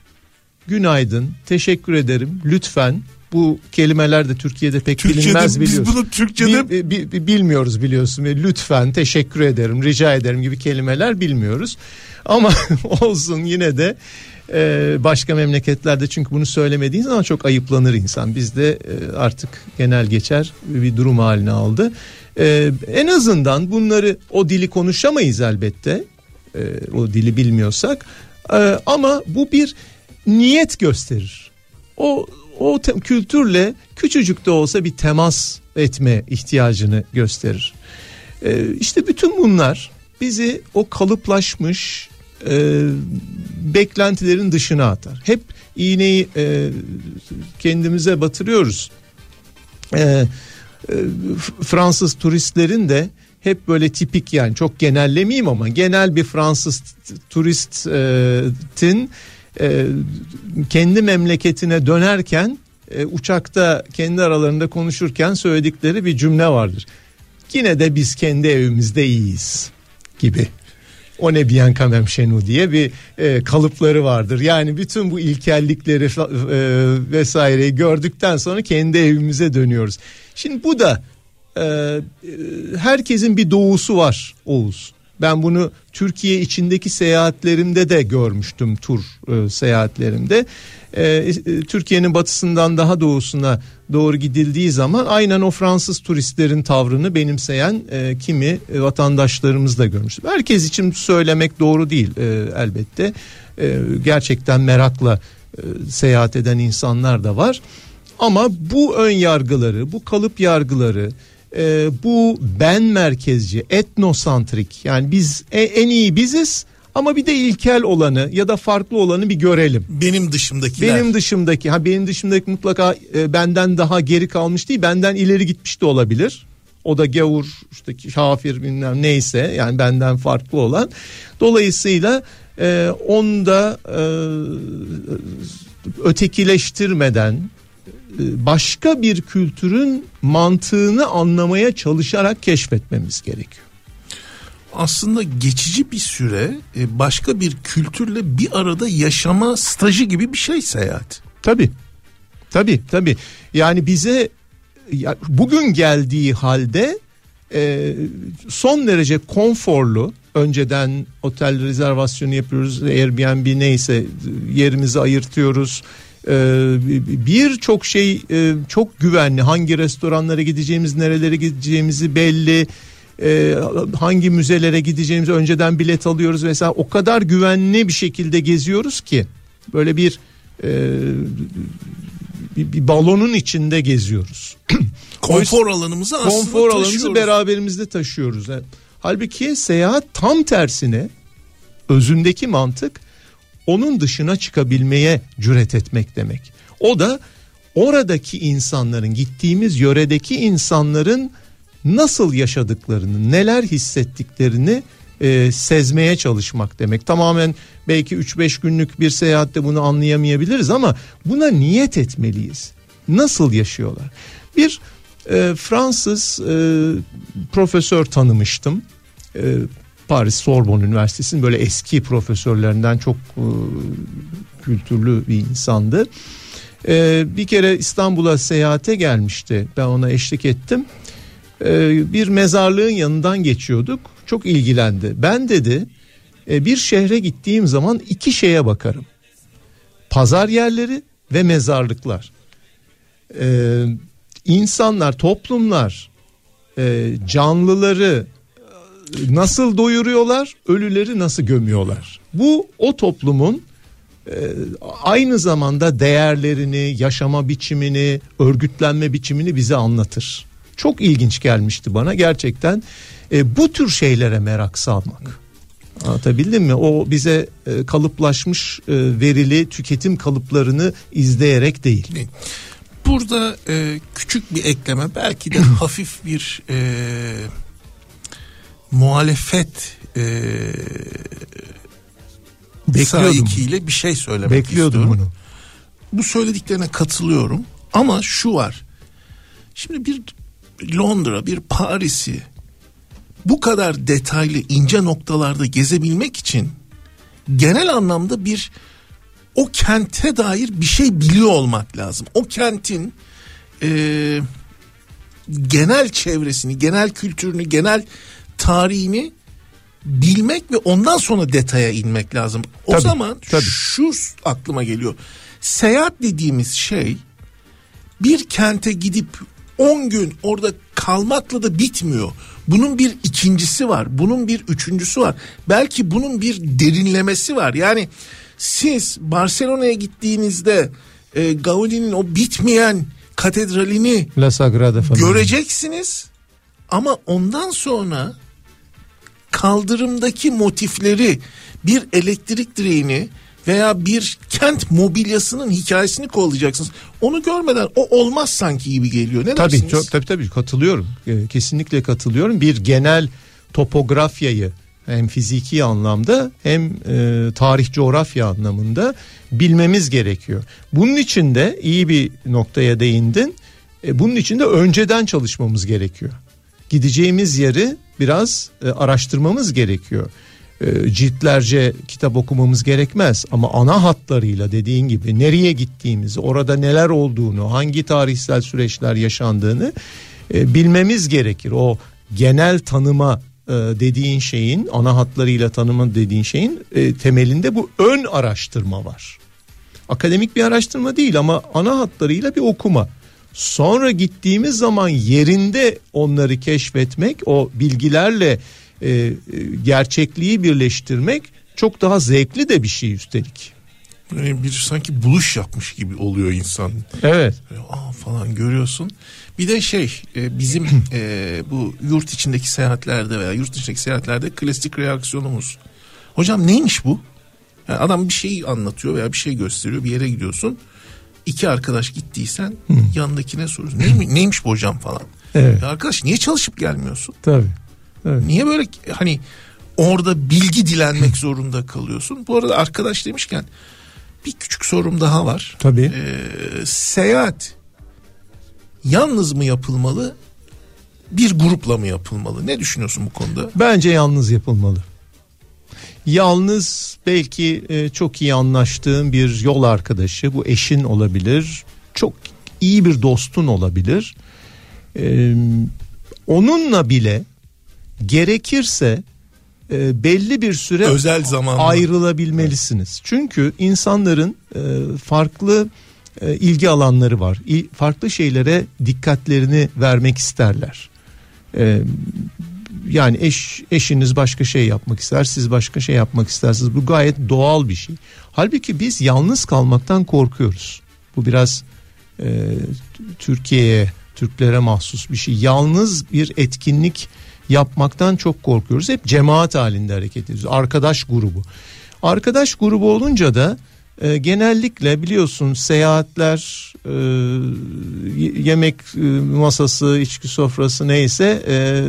Günaydın, teşekkür ederim, lütfen. Bu kelimeler de Türkiye'de pek Türkçe'de bilinmez biz biliyorsun. bunu Türkçe'de Bil- bi- bi- bilmiyoruz biliyorsun. Lütfen, teşekkür ederim, rica ederim gibi kelimeler bilmiyoruz. Ama olsun yine de e, başka memleketlerde çünkü bunu söylemediğin zaman çok ayıplanır insan. Bizde e, artık genel geçer bir durum haline aldı. E, en azından bunları o dili konuşamayız elbette. E, o dili bilmiyorsak. E, ama bu bir niyet gösterir. O o te- kültürle küçücük de olsa bir temas etme ihtiyacını gösterir. Ee, işte bütün bunlar bizi o kalıplaşmış e, beklentilerin dışına atar. Hep iğneyi e, kendimize batırıyoruz. E, e, Fransız turistlerin de hep böyle tipik yani çok genellemeyeyim ama genel bir Fransız turistin e, kendi memleketine dönerken e, uçakta kendi aralarında konuşurken söyledikleri bir cümle vardır. Yine de biz kendi evimizde iyiyiz gibi. O ne chez nous diye bir e, kalıpları vardır. Yani bütün bu ilkellikleri e, vesaireyi gördükten sonra kendi evimize dönüyoruz. Şimdi bu da e, e, herkesin bir doğusu var Oğuz. Ben bunu Türkiye içindeki seyahatlerimde de görmüştüm tur e, seyahatlerimde. E, e, Türkiye'nin batısından daha doğusuna doğru gidildiği zaman aynen o Fransız turistlerin tavrını benimseyen e, kimi e, vatandaşlarımız da görmüştüm. Herkes için söylemek doğru değil e, elbette. E, gerçekten merakla e, seyahat eden insanlar da var. Ama bu ön yargıları, bu kalıp yargıları, e, bu ben merkezci, etnosantrik yani biz e, en iyi biziz ama bir de ilkel olanı ya da farklı olanı bir görelim. Benim dışımdakiler. Benim dışımdaki, ha benim dışımdaki mutlaka e, benden daha geri kalmış değil, benden ileri gitmiş de olabilir. O da gavur, işte kafir bilmem neyse yani benden farklı olan. Dolayısıyla e, onu da e, ötekileştirmeden başka bir kültürün mantığını anlamaya çalışarak keşfetmemiz gerekiyor. aslında geçici bir süre e, başka bir kültürle bir arada yaşama stajı gibi bir şey seyahat. Tabii. Tabii tabii. Yani bize bugün geldiği halde e, son derece konforlu önceden otel rezervasyonu yapıyoruz Airbnb neyse yerimizi ayırtıyoruz birçok şey e, çok güvenli hangi restoranlara gideceğimiz nerelere gideceğimizi belli Ee, hangi müzelere gideceğimizi önceden bilet alıyoruz mesela o kadar güvenli bir şekilde geziyoruz ki böyle bir e, bir, bir balonun içinde geziyoruz. Konfor alanımızı aslında konfor alanımızı taşıyoruz. beraberimizde taşıyoruz. Yani, halbuki seyahat tam tersine özündeki mantık onun dışına çıkabilmeye cüret etmek demek. O da oradaki insanların gittiğimiz yöredeki insanların nasıl yaşadıklarını, neler hissettiklerini e, sezmeye çalışmak demek. Tamamen belki 3-5 günlük bir seyahatte bunu anlayamayabiliriz ama buna niyet etmeliyiz. Nasıl yaşıyorlar? Bir e, Fransız e, profesör tanımıştım. E, Paris Sorbonne Üniversitesi'nin böyle eski profesörlerinden çok e, kültürlü bir insandı. E, bir kere İstanbul'a seyahate gelmişti. Ben ona eşlik ettim. E, bir mezarlığın yanından geçiyorduk. Çok ilgilendi. Ben dedi e, bir şehre gittiğim zaman iki şeye bakarım. Pazar yerleri ve mezarlıklar. E, insanlar, toplumlar e, canlıları nasıl doyuruyorlar, ölüleri nasıl gömüyorlar. Bu o toplumun e, aynı zamanda değerlerini, yaşama biçimini, örgütlenme biçimini bize anlatır. Çok ilginç gelmişti bana gerçekten. E, bu tür şeylere merak salmak. Anlatabildim mi? O bize e, kalıplaşmış e, verili tüketim kalıplarını izleyerek değil. Burada e, küçük bir ekleme belki de hafif bir e, muhalefet e, Bekliyordum. sahikiyle bir şey söylemek Bekliyordum istiyorum. bunu. Bu söylediklerine katılıyorum ama şu var. Şimdi bir Londra, bir Paris'i bu kadar detaylı ince noktalarda gezebilmek için genel anlamda bir o kente dair bir şey biliyor olmak lazım. O kentin e, genel çevresini, genel kültürünü, genel tarihini bilmek ve ondan sonra detaya inmek lazım. O Tabii, zaman tabii. şu aklıma geliyor. Seyahat dediğimiz şey bir kente gidip 10 gün orada kalmakla da bitmiyor. Bunun bir ikincisi var. Bunun bir üçüncüsü var. Belki bunun bir derinlemesi var. Yani siz Barcelona'ya gittiğinizde e, Gaudi'nin o bitmeyen katedralini La Sagrada Familia. göreceksiniz. Ama ondan sonra kaldırımdaki motifleri bir elektrik direğini veya bir kent mobilyasının hikayesini kollayacaksınız. Onu görmeden o olmaz sanki gibi geliyor. Ne Tabii dersiniz? çok tabii tabii katılıyorum. Ee, kesinlikle katılıyorum. Bir genel topografyayı hem fiziki anlamda hem e, tarih coğrafya anlamında bilmemiz gerekiyor. Bunun için de iyi bir noktaya değindin. E, bunun için de önceden çalışmamız gerekiyor. Gideceğimiz yeri biraz e, araştırmamız gerekiyor. E, ciltlerce kitap okumamız gerekmez ama ana hatlarıyla dediğin gibi nereye gittiğimizi, orada neler olduğunu, hangi tarihsel süreçler yaşandığını e, bilmemiz gerekir. O genel tanıma e, dediğin şeyin ana hatlarıyla tanıma dediğin şeyin e, temelinde bu ön araştırma var. Akademik bir araştırma değil ama ana hatlarıyla bir okuma. Sonra gittiğimiz zaman yerinde onları keşfetmek, o bilgilerle e, e, gerçekliği birleştirmek çok daha zevkli de bir şey üstelik. Böyle bir sanki buluş yapmış gibi oluyor insan. Evet. Böyle, Aa falan görüyorsun. Bir de şey e, bizim e, bu yurt içindeki seyahatlerde veya yurt dışındaki seyahatlerde klasik reaksiyonumuz. Hocam neymiş bu? Yani adam bir şey anlatıyor veya bir şey gösteriyor bir yere gidiyorsun. İki arkadaş gittiysen yanındakine soruyorsun. Neymiş, neymiş bu hocam falan. Evet. Ya arkadaş niye çalışıp gelmiyorsun? Tabii. Evet. Niye böyle hani orada bilgi dilenmek zorunda kalıyorsun? Bu arada arkadaş demişken bir küçük sorum daha var. Tabii. Ee, seyahat yalnız mı yapılmalı? Bir grupla mı yapılmalı? Ne düşünüyorsun bu konuda? Bence yalnız yapılmalı. Yalnız belki e, çok iyi anlaştığın bir yol arkadaşı, bu eşin olabilir, çok iyi bir dostun olabilir. E, onunla bile gerekirse e, belli bir süre Özel zamanla. ayrılabilmelisiniz. Çünkü insanların e, farklı e, ilgi alanları var. İ- farklı şeylere dikkatlerini vermek isterler. E, yani eş eşiniz başka şey yapmak ister, siz başka şey yapmak istersiniz. Bu gayet doğal bir şey. Halbuki biz yalnız kalmaktan korkuyoruz. Bu biraz e, Türkiye'ye, Türklere mahsus bir şey. Yalnız bir etkinlik yapmaktan çok korkuyoruz. Hep cemaat halinde hareket ediyoruz. Arkadaş grubu. Arkadaş grubu olunca da e, genellikle biliyorsun seyahatler, e, yemek e, masası, içki sofrası neyse e,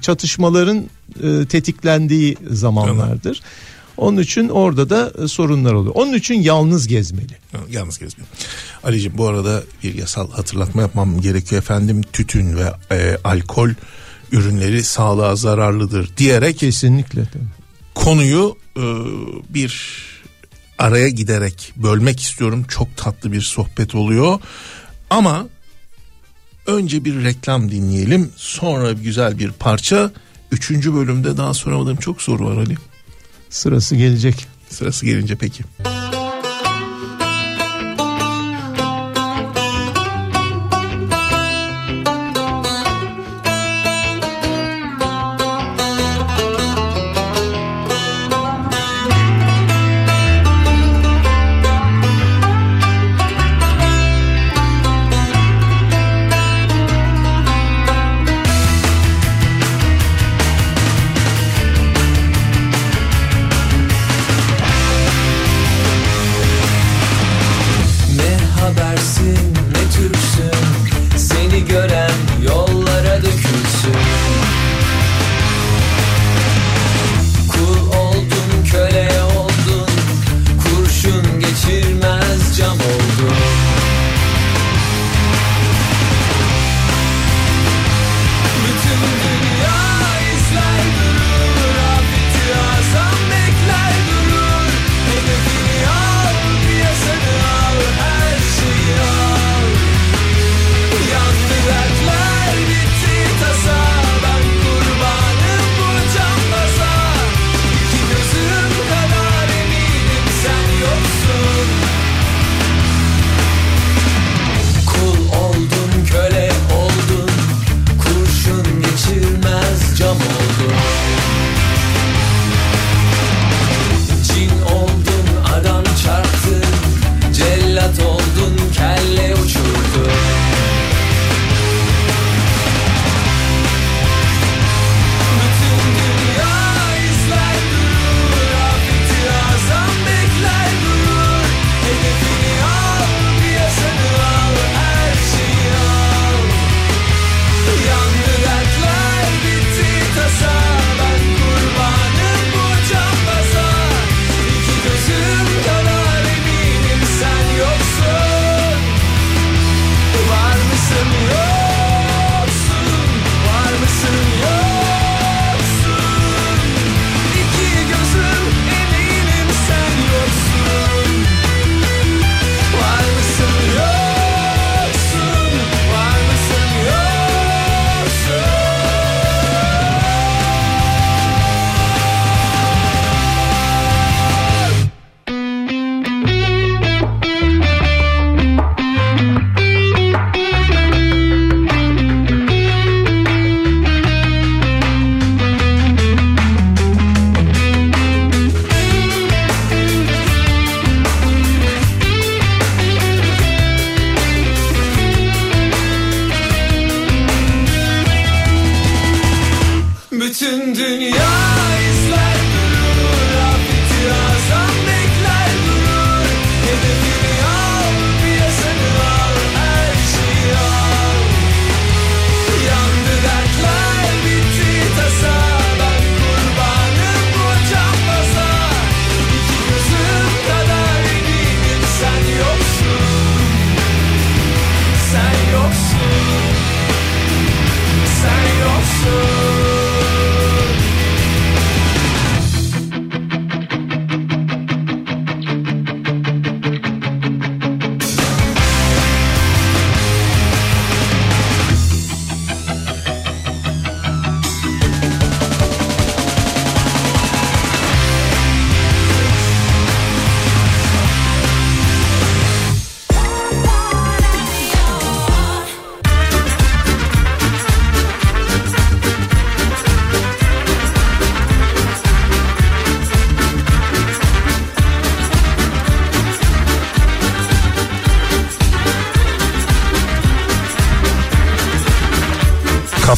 çatışmaların e, tetiklendiği zamanlardır. Onun için orada da e, sorunlar oluyor. Onun için yalnız gezmeli. Yalnız gezmiyor. Ali'ciğim bu arada bir yasal hatırlatma yapmam gerekiyor efendim. Tütün ve e, alkol ürünleri sağlığa zararlıdır diyerek Kesinlikle. konuyu e, bir araya giderek bölmek istiyorum. Çok tatlı bir sohbet oluyor. Ama önce bir reklam dinleyelim. Sonra güzel bir parça. Üçüncü bölümde daha soramadığım çok soru var Ali. Sırası gelecek. Sırası gelince peki. Ne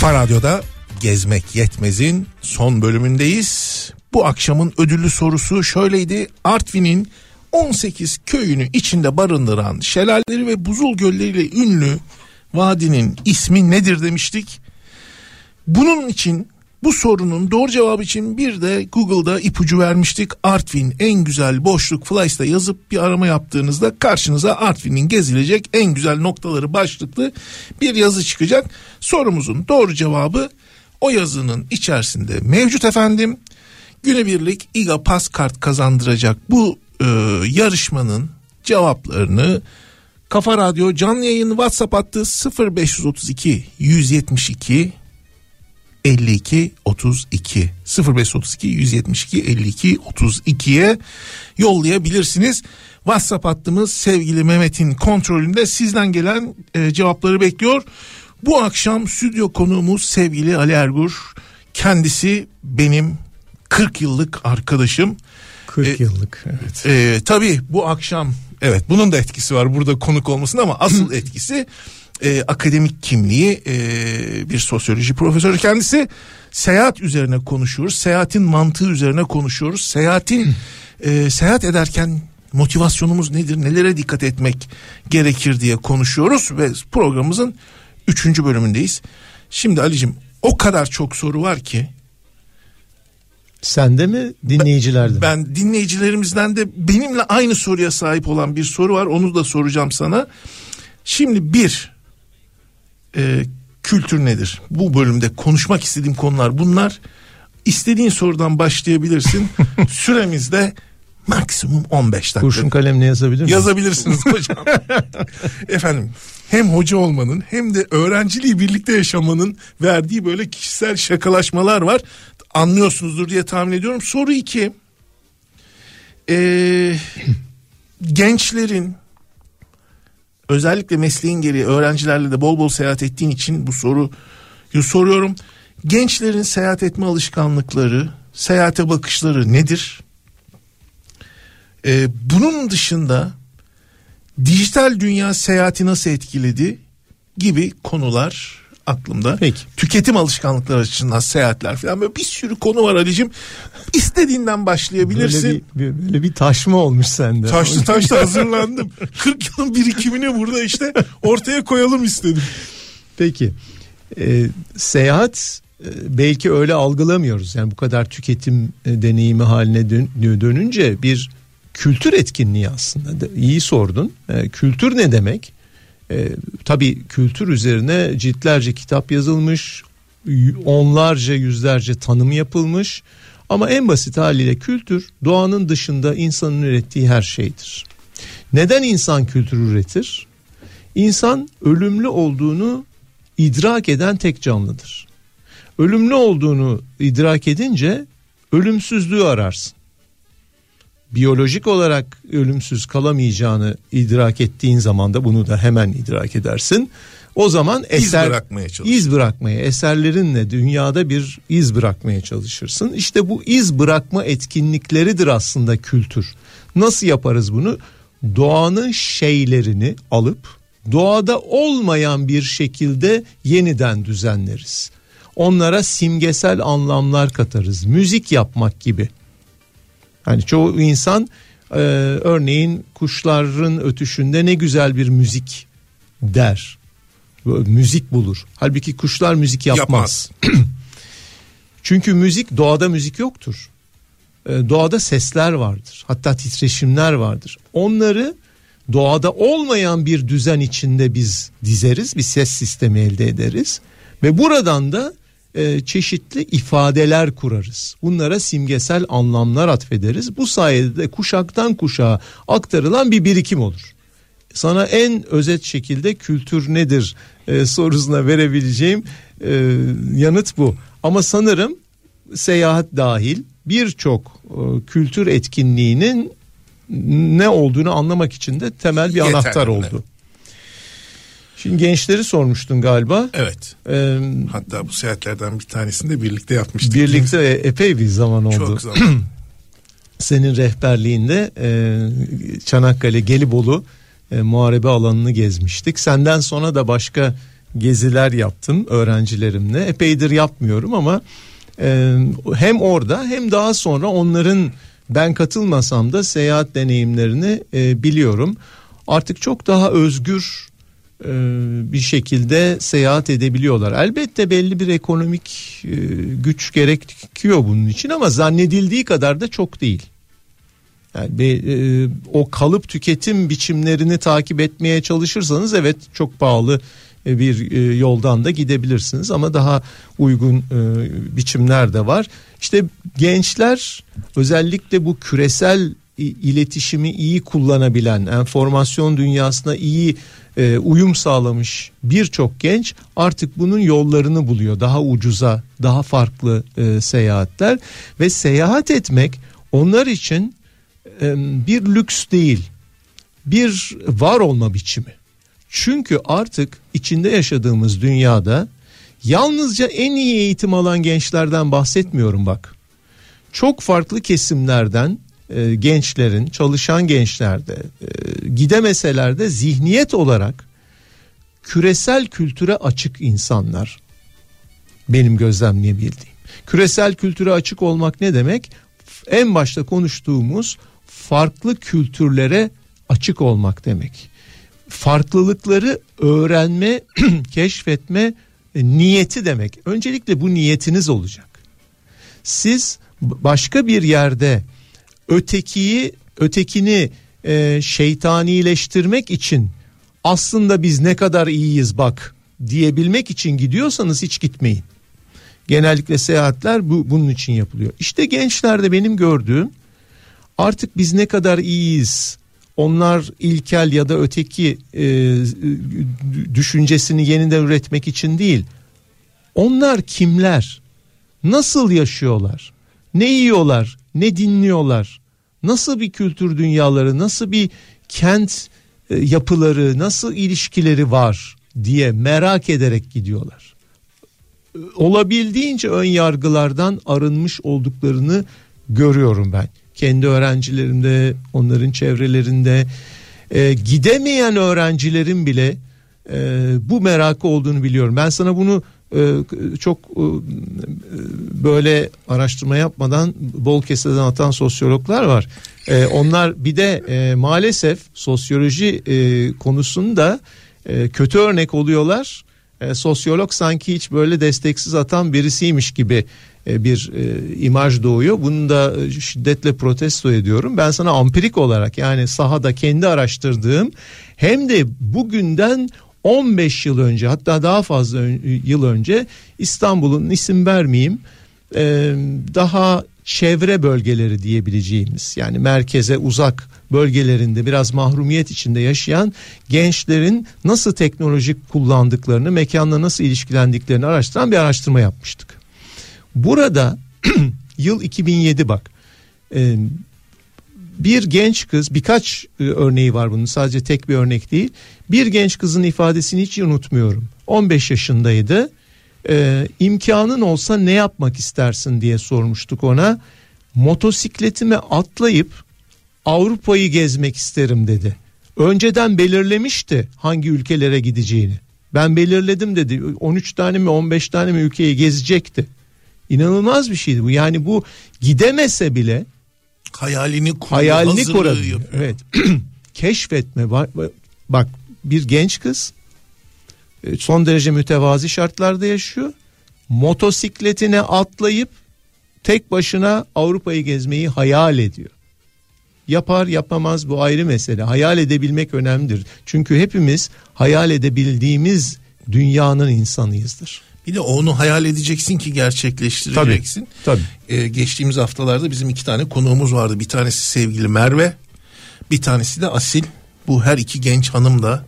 Kafa Radyo'da Gezmek Yetmez'in son bölümündeyiz. Bu akşamın ödüllü sorusu şöyleydi. Artvin'in 18 köyünü içinde barındıran şelaleleri ve buzul gölleriyle ünlü vadinin ismi nedir demiştik. Bunun için bu sorunun doğru cevabı için bir de Google'da ipucu vermiştik. Artvin en güzel boşluk Fly'sta yazıp bir arama yaptığınızda karşınıza Artvin'in gezilecek en güzel noktaları başlıklı bir yazı çıkacak. Sorumuzun doğru cevabı o yazının içerisinde mevcut efendim. Günübirlik İGA Pas kart kazandıracak bu e, yarışmanın cevaplarını Kafa Radyo canlı yayın WhatsApp hattı 0532 172 52 32 0532 172 52 32'ye yollayabilirsiniz. WhatsApp hattımız sevgili Mehmet'in kontrolünde sizden gelen e, cevapları bekliyor. Bu akşam stüdyo konuğumuz sevgili Ali Ergur. Kendisi benim 40 yıllık arkadaşım. 40 E, yıllık. Evet. Ee, tabii bu akşam evet bunun da etkisi var burada konuk olmasın ama asıl etkisi e, akademik kimliği e, bir sosyoloji profesörü kendisi seyahat üzerine konuşuyoruz seyahatin mantığı üzerine konuşuyoruz seyahatin e, seyahat ederken motivasyonumuz nedir nelere dikkat etmek gerekir diye konuşuyoruz ve programımızın üçüncü bölümündeyiz. Şimdi Ali'cim o kadar çok soru var ki Sende mi dinleyicilerde mi? ben dinleyicilerimizden de benimle aynı soruya sahip olan bir soru var. Onu da soracağım sana. Şimdi bir e, kültür nedir? Bu bölümde konuşmak istediğim konular bunlar. İstediğin sorudan başlayabilirsin. Süremiz de maksimum 15 dakika. Kurşun kalemle yazabilir miyim? Yazabilirsiniz hocam. Efendim hem hoca olmanın hem de öğrenciliği birlikte yaşamanın verdiği böyle kişisel şakalaşmalar var. Anlıyorsunuzdur diye tahmin ediyorum. Soru iki. Ee, gençlerin özellikle mesleğin gereği öğrencilerle de bol bol seyahat ettiğin için bu soruyu soruyorum. Gençlerin seyahat etme alışkanlıkları, seyahate bakışları nedir? Ee, bunun dışında dijital dünya seyahati nasıl etkiledi gibi konular aklımda. Peki. Tüketim alışkanlıkları açısından seyahatler falan böyle bir sürü konu var Ali'cim. İstediğinden başlayabilirsin. Böyle bir, böyle bir taşma olmuş sende. Taşlı taşlı hazırlandım. 40 yılın birikimini burada işte ortaya koyalım istedim. Peki. Ee, seyahat e, belki öyle algılamıyoruz. Yani bu kadar tüketim e, deneyimi haline dön- dönünce bir kültür etkinliği aslında. İyi sordun. Ee, kültür ne demek? Ee, tabii kültür üzerine ciltlerce kitap yazılmış, onlarca yüzlerce tanım yapılmış. Ama en basit haliyle kültür doğanın dışında insanın ürettiği her şeydir. Neden insan kültür üretir? İnsan ölümlü olduğunu idrak eden tek canlıdır. Ölümlü olduğunu idrak edince ölümsüzlüğü ararsın. Biyolojik olarak ölümsüz kalamayacağını idrak ettiğin zaman da bunu da hemen idrak edersin. O zaman eser bırakmaya çalışırsın. iz bırakmaya, eserlerinle dünyada bir iz bırakmaya çalışırsın. İşte bu iz bırakma etkinlikleridir aslında kültür. Nasıl yaparız bunu? Doğanın şeylerini alıp doğada olmayan bir şekilde yeniden düzenleriz. Onlara simgesel anlamlar katarız. Müzik yapmak gibi. Hani çoğu insan e, örneğin kuşların ötüşünde ne güzel bir müzik der. Müzik bulur. Halbuki kuşlar müzik yapmaz. Yapmaz. Çünkü müzik doğada müzik yoktur. E, doğada sesler vardır. Hatta titreşimler vardır. Onları doğada olmayan bir düzen içinde biz dizeriz, bir ses sistemi elde ederiz ve buradan da e, çeşitli ifadeler kurarız. Bunlara simgesel anlamlar atfederiz. Bu sayede de kuşaktan kuşağa aktarılan bir birikim olur. Sana en özet şekilde kültür nedir e, sorusuna verebileceğim e, yanıt bu. Ama sanırım seyahat dahil birçok e, kültür etkinliğinin ne olduğunu anlamak için de temel bir Yeterli, anahtar oldu. evet. Şimdi gençleri sormuştun galiba. Evet. Ee, Hatta bu seyahatlerden bir tanesini de birlikte yapmıştık. birlikte epey bir zaman oldu. Çok zaman. Senin rehberliğinde e, Çanakkale Gelibolu e, muharebe alanını gezmiştik. Senden sonra da başka geziler yaptım öğrencilerimle. Epeydir yapmıyorum ama e, hem orada hem daha sonra onların ben katılmasam da seyahat deneyimlerini e, biliyorum. Artık çok daha özgür e, bir şekilde seyahat edebiliyorlar. Elbette belli bir ekonomik e, güç gerekiyor bunun için ama zannedildiği kadar da çok değil. Yani be- e, o kalıp tüketim biçimlerini takip etmeye çalışırsanız evet çok pahalı e, bir e, yoldan da gidebilirsiniz ama daha uygun e, biçimler de var. İşte gençler özellikle bu küresel iletişimi iyi kullanabilen, enformasyon dünyasına iyi e, uyum sağlamış birçok genç artık bunun yollarını buluyor. Daha ucuza, daha farklı e, seyahatler ve seyahat etmek onlar için e, bir lüks değil, bir var olma biçimi. Çünkü artık içinde yaşadığımız dünyada yalnızca en iyi eğitim alan gençlerden bahsetmiyorum bak. Çok farklı kesimlerden e, gençlerin, çalışan gençlerde, e, gidemeseler de zihniyet olarak küresel kültüre açık insanlar. Benim gözlemleyebildiğim. Küresel kültüre açık olmak ne demek? En başta konuştuğumuz farklı kültürlere açık olmak demek farklılıkları öğrenme, keşfetme e, niyeti demek. Öncelikle bu niyetiniz olacak. Siz başka bir yerde ötekiyi, ötekini e, şeytanileştirmek için aslında biz ne kadar iyiyiz bak diyebilmek için gidiyorsanız hiç gitmeyin. Genellikle seyahatler bu bunun için yapılıyor. İşte gençlerde benim gördüğüm artık biz ne kadar iyiyiz onlar ilkel ya da öteki e, düşüncesini yeniden üretmek için değil. Onlar kimler? Nasıl yaşıyorlar? Ne yiyorlar? Ne dinliyorlar? Nasıl bir kültür dünyaları, nasıl bir kent e, yapıları, nasıl ilişkileri var diye merak ederek gidiyorlar. E, Olabildiğince ön yargılardan arınmış olduklarını görüyorum ben kendi öğrencilerimde, onların çevrelerinde e, gidemeyen öğrencilerin bile e, bu merakı olduğunu biliyorum. Ben sana bunu çok e, böyle araştırma yapmadan bol keseden atan sosyologlar var. E, onlar bir de e, maalesef sosyoloji e, konusunda e, kötü örnek oluyorlar. E, sosyolog sanki hiç böyle desteksiz atan birisiymiş gibi e, bir e, imaj doğuyor. Bunu da e, şiddetle protesto ediyorum. Ben sana ampirik olarak yani sahada kendi araştırdığım hem de bugünden 15 yıl önce hatta daha fazla ön- yıl önce İstanbul'un isim vermeyeyim e, daha çevre bölgeleri diyebileceğimiz yani merkeze uzak bölgelerinde biraz mahrumiyet içinde yaşayan gençlerin nasıl teknoloji kullandıklarını mekanla nasıl ilişkilendiklerini araştıran bir araştırma yapmıştık. Burada yıl 2007 bak Ee, bir genç kız birkaç e, örneği var bunun sadece tek bir örnek değil bir genç kızın ifadesini hiç unutmuyorum 15 yaşındaydı Ee, imkanın olsa ne yapmak istersin diye sormuştuk ona motosikletime atlayıp Avrupa'yı gezmek isterim dedi önceden belirlemişti hangi ülkelere gideceğini ben belirledim dedi 13 tane mi 15 tane mi ülkeyi gezecekti İnanılmaz bir şeydi bu. Yani bu gidemese bile Hayalini kuruyor, hayalini kurabiliyor. Evet. Keşfetme. Bak bir genç kız e, son derece mütevazi şartlarda yaşıyor. Motosikletine atlayıp tek başına Avrupa'yı gezmeyi hayal ediyor. Yapar yapamaz bu ayrı mesele. Hayal edebilmek önemlidir. Çünkü hepimiz hayal edebildiğimiz dünyanın insanıyızdır. Bir de onu hayal edeceksin ki gerçekleştireceksin. Tabii. Ee, geçtiğimiz haftalarda bizim iki tane konuğumuz vardı. Bir tanesi sevgili Merve, bir tanesi de Asil. Bu her iki genç hanım da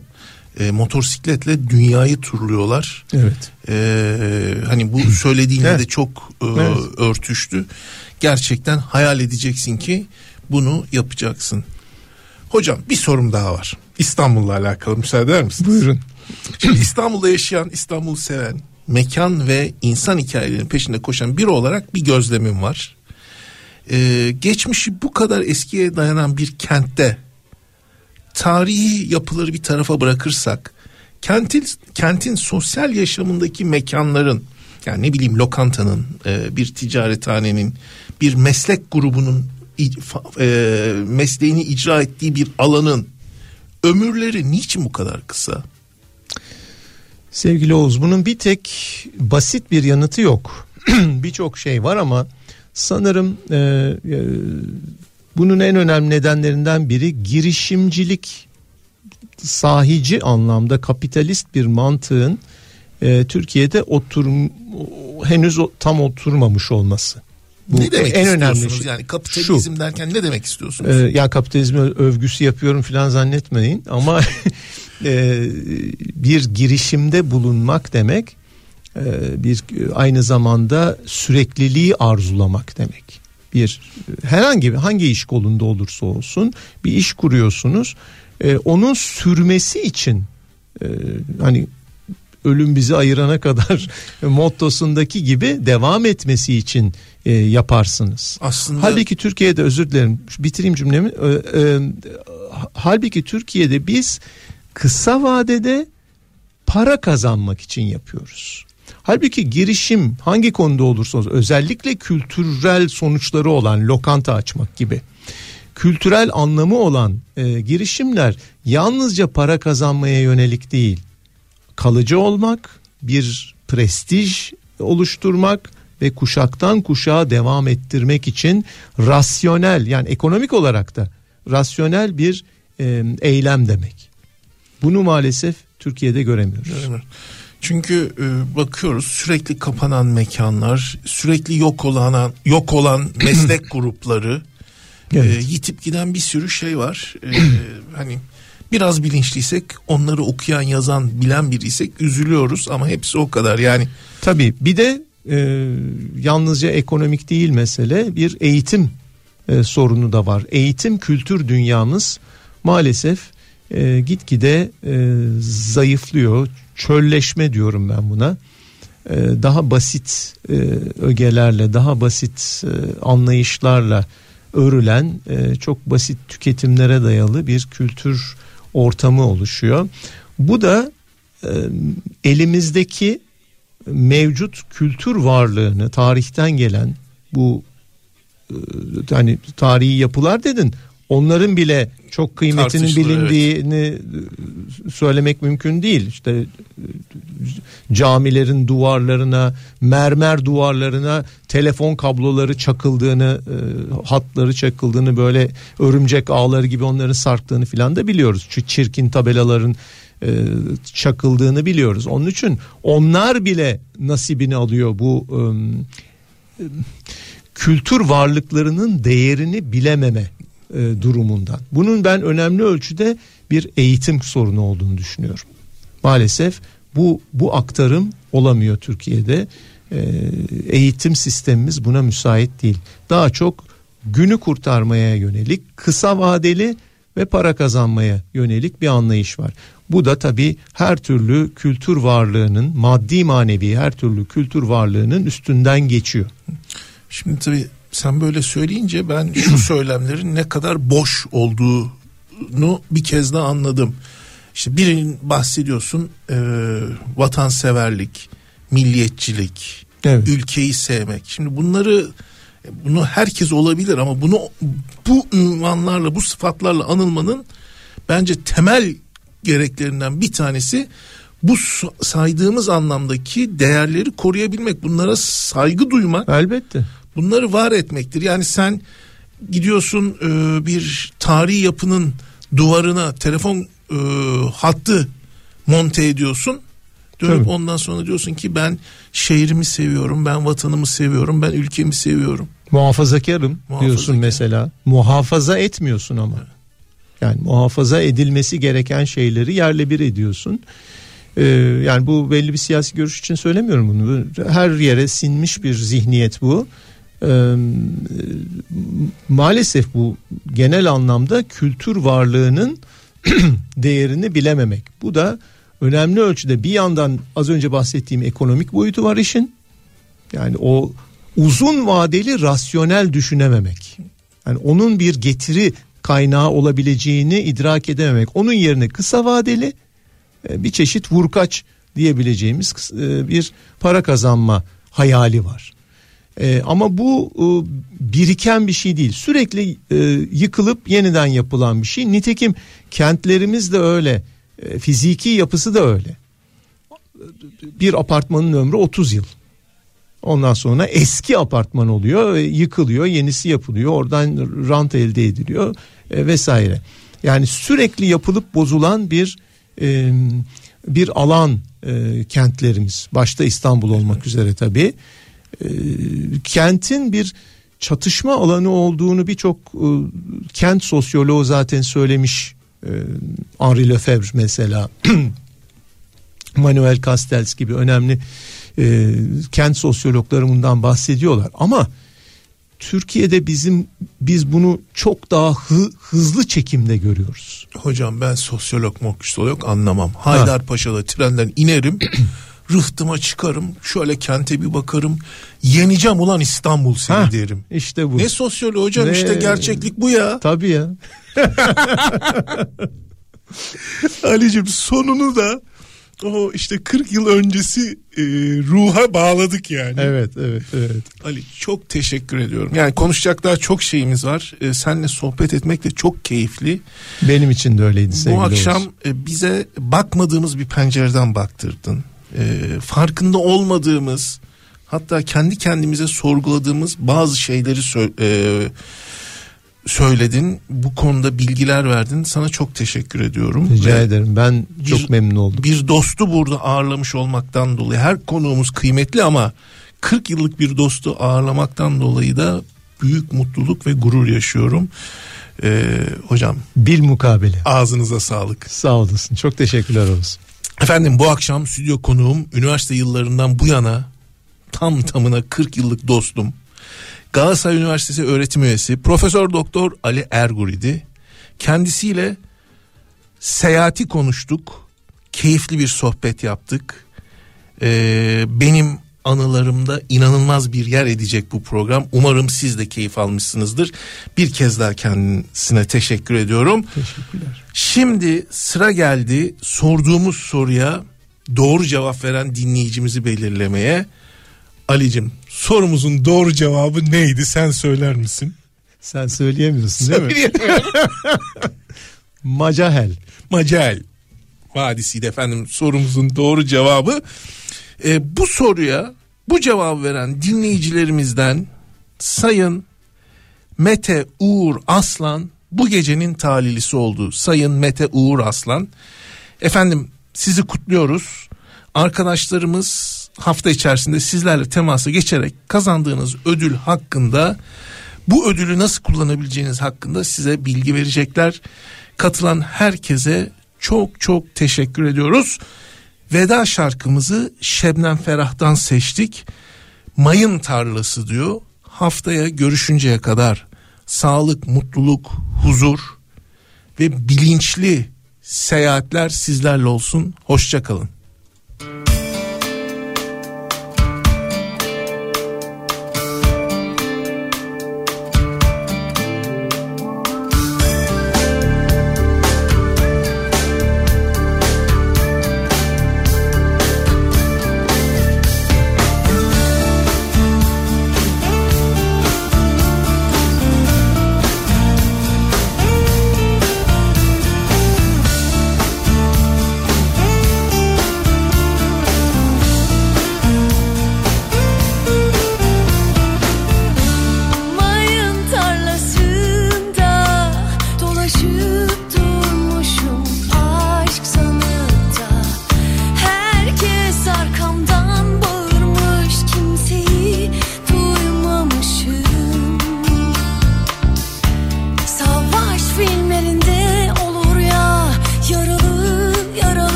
e, motosikletle dünyayı turluyorlar. Evet. Ee, hani bu söylediğinle Evet. de çok e, Evet. örtüştü. Gerçekten hayal edeceksin ki bunu yapacaksın. Hocam bir sorum daha var. İstanbul'la alakalı müsaade eder misiniz? Buyurun. Şimdi İstanbul'da yaşayan, İstanbul'u seven, mekan ve insan hikayelerinin peşinde koşan biri olarak bir gözlemim var. Ee, geçmişi bu kadar eskiye dayanan bir kentte tarihi yapıları bir tarafa bırakırsak kentin kentin sosyal yaşamındaki mekanların yani ne bileyim lokantanın, e, bir ticarethanenin, bir meslek grubunun e, mesleğini icra ettiği bir alanın ömürleri niçin bu kadar kısa? Sevgili Oğuz bunun bir tek basit bir yanıtı yok. Birçok şey var ama sanırım e, e, bunun en önemli nedenlerinden biri girişimcilik sahici anlamda kapitalist bir mantığın e, Türkiye'de otur henüz o- tam oturmamış olması. Bu ne demek en önemli şey. Yani kapitalizm derken ne demek istiyorsunuz? Ee, ya kapitalizmi övgüsü yapıyorum falan zannetmeyin ama e, bir girişimde bulunmak demek e, bir aynı zamanda sürekliliği arzulamak demek. Bir herhangi bir hangi iş kolunda olursa olsun bir iş kuruyorsunuz. E, onun sürmesi için e, hani ölüm bizi ayırana kadar mottosundaki gibi devam etmesi için e, yaparsınız. Aslında Halbuki Türkiye'de özür dilerim bitireyim cümlemi. Ee, e, halbuki Türkiye'de biz kısa vadede para kazanmak için yapıyoruz. Halbuki girişim hangi konuda olursa olsun özellikle kültürel sonuçları olan lokanta açmak gibi kültürel anlamı olan e, girişimler yalnızca para kazanmaya yönelik değil kalıcı olmak, bir prestij oluşturmak ve kuşaktan kuşağa devam ettirmek için rasyonel yani ekonomik olarak da rasyonel bir e, eylem demek. Bunu maalesef Türkiye'de göremiyoruz. Evet. Çünkü e, bakıyoruz sürekli kapanan mekanlar, sürekli yok olan yok olan meslek grupları, Evet. e, yitip giden bir sürü şey var. E, hani biraz bilinçliysek, onları okuyan, yazan, bilen biriysek üzülüyoruz ama hepsi o kadar. Yani Tabii bir de e, yalnızca ekonomik değil mesele bir eğitim e, sorunu da var. Eğitim kültür dünyamız maalesef e, gitgide e, zayıflıyor. Çölleşme diyorum ben buna. E, daha basit e, ögelerle, daha basit e, anlayışlarla örülen e, çok basit tüketimlere dayalı bir kültür ortamı oluşuyor. Bu da elimizdeki mevcut kültür varlığını tarihten gelen bu hani tarihi yapılar dedin onların bile çok kıymetinin bilindiğini e, söylemek mümkün değil. İşte camilerin duvarlarına, mermer duvarlarına telefon kabloları çakıldığını, e, hatları çakıldığını böyle örümcek ağları gibi onların sarktığını filan da biliyoruz. Şu çirkin tabelaların e, çakıldığını biliyoruz. Onun için onlar bile nasibini alıyor bu kültür varlıklarının değerini bilememe e, durumundan. Bunun ben önemli ölçüde bir eğitim sorunu olduğunu düşünüyorum. Maalesef bu bu aktarım olamıyor Türkiye'de. E, eğitim sistemimiz buna müsait değil. Daha çok günü kurtarmaya yönelik kısa vadeli ve para kazanmaya yönelik bir anlayış var. Bu da tabii her türlü kültür varlığının maddi manevi her türlü kültür varlığının üstünden geçiyor. Şimdi tabii sen böyle söyleyince ben şu söylemlerin ne kadar boş olduğunu bir kez daha anladım. İşte birinin bahsediyorsun e, vatanseverlik, milliyetçilik, Evet. ülkeyi sevmek. Şimdi bunları bunu herkes olabilir ama bunu bu ünvanlarla, bu sıfatlarla anılmanın bence temel gereklerinden bir tanesi bu saydığımız anlamdaki değerleri koruyabilmek, bunlara saygı duymak Elbette. Bunları var etmektir. Yani sen gidiyorsun e, bir tarihi yapının duvarına telefon e, hattı monte ediyorsun. Dönüp Tabii. ondan sonra diyorsun ki ben şehrimi seviyorum, ben vatanımı seviyorum, ben ülkemi seviyorum. Muhafazakarım Muhafazakar. diyorsun mesela. Muhafaza etmiyorsun ama. Yani muhafaza edilmesi gereken şeyleri yerle bir ediyorsun. Ee, yani bu belli bir siyasi görüş için söylemiyorum bunu. Bu Her yere sinmiş bir zihniyet bu. Ee, maalesef bu genel anlamda kültür varlığının değerini bilememek. Bu da önemli ölçüde bir yandan az önce bahsettiğim ekonomik boyutu var işin. Yani o uzun vadeli rasyonel düşünememek. Yani onun bir getiri kaynağı olabileceğini idrak edememek. Onun yerine kısa vadeli e, bir çeşit vurkaç diyebileceğimiz e, bir para kazanma hayali var. E, ama bu e, biriken bir şey değil. Sürekli e, yıkılıp yeniden yapılan bir şey. Nitekim kentlerimiz de öyle. E, fiziki yapısı da öyle. Bir apartmanın ömrü 30 yıl. Ondan sonra eski apartman oluyor, e, yıkılıyor, yenisi yapılıyor, oradan rant elde ediliyor e, vesaire. Yani sürekli yapılıp bozulan bir e, bir alan e, kentlerimiz. Başta İstanbul olmak üzere tabii. E, kentin bir çatışma alanı olduğunu birçok e, kent sosyoloğu zaten söylemiş. E, Henri Lefebvre mesela, Manuel Castells gibi önemli e, kent sosyologları bundan bahsediyorlar. Ama Türkiye'de bizim biz bunu çok daha hı, hızlı çekimde görüyoruz. Hocam ben sosyolog mokysolog anlamam. Haydarpaşa'da trenden inerim. rıhtıma çıkarım. Şöyle kente bir bakarım. Yeneceğim ulan İstanbul seni Ha, derim. İşte bu. Ne sosyoloğu hocam Ne- işte gerçeklik bu ya. Tabii ya. Ali'cim sonunu da o işte 40 yıl öncesi e, ruha bağladık yani. Evet, evet, evet. Ali çok teşekkür ediyorum. Yani konuşacak daha çok şeyimiz var. E, seninle sohbet etmek de çok keyifli. Benim için de öyleydi sevgili Bu akşam e, bize bakmadığımız bir pencereden baktırdın. E, farkında olmadığımız hatta kendi kendimize sorguladığımız bazı şeyleri sö- e, söyledin. Bu konuda bilgiler verdin. Sana çok teşekkür ediyorum. Rica Ve ederim. Ben çok bir- memnun oldum. Bir dostu burada ağırlamış olmaktan dolayı her konuğumuz kıymetli ama 40 yıllık bir dostu ağırlamaktan dolayı da büyük mutluluk ve gurur yaşıyorum. E, hocam Bil mukabele. ağzınıza sağlık. Sağ olasın. Çok teşekkürler Oğuz. Efendim bu akşam stüdyo konuğum üniversite yıllarından bu yana tam tamına 40 yıllık dostum. Galatasaray Üniversitesi öğretim üyesi Profesör Doktor Ali Ergur idi. Kendisiyle seyahati konuştuk. Keyifli bir sohbet yaptık. Ee, benim anılarımda inanılmaz bir yer edecek bu program. Umarım siz de keyif almışsınızdır. Bir kez daha kendisine teşekkür ediyorum. Teşekkürler. Şimdi sıra geldi sorduğumuz soruya doğru cevap veren dinleyicimizi belirlemeye. Alicim sorumuzun doğru cevabı neydi sen söyler misin? Sen söyleyemiyorsun değil mi? Macahel. Macel Vadisi'ydi efendim sorumuzun doğru cevabı. Ee, bu soruya bu cevabı veren dinleyicilerimizden Sayın Mete Uğur Aslan bu gecenin talihlisi oldu. Sayın Mete Uğur Aslan. Efendim sizi kutluyoruz. Arkadaşlarımız hafta içerisinde sizlerle temasa geçerek kazandığınız ödül hakkında bu ödülü nasıl kullanabileceğiniz hakkında size bilgi verecekler. Katılan herkese çok çok teşekkür ediyoruz. Veda şarkımızı Şebnem Ferah'tan seçtik. Mayın tarlası diyor. Haftaya görüşünceye kadar sağlık, mutluluk, huzur ve bilinçli seyahatler sizlerle olsun. Hoşçakalın.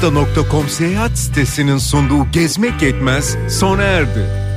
Playista.com seyahat sitesinin sunduğu Gezmek Yetmez sona erdi.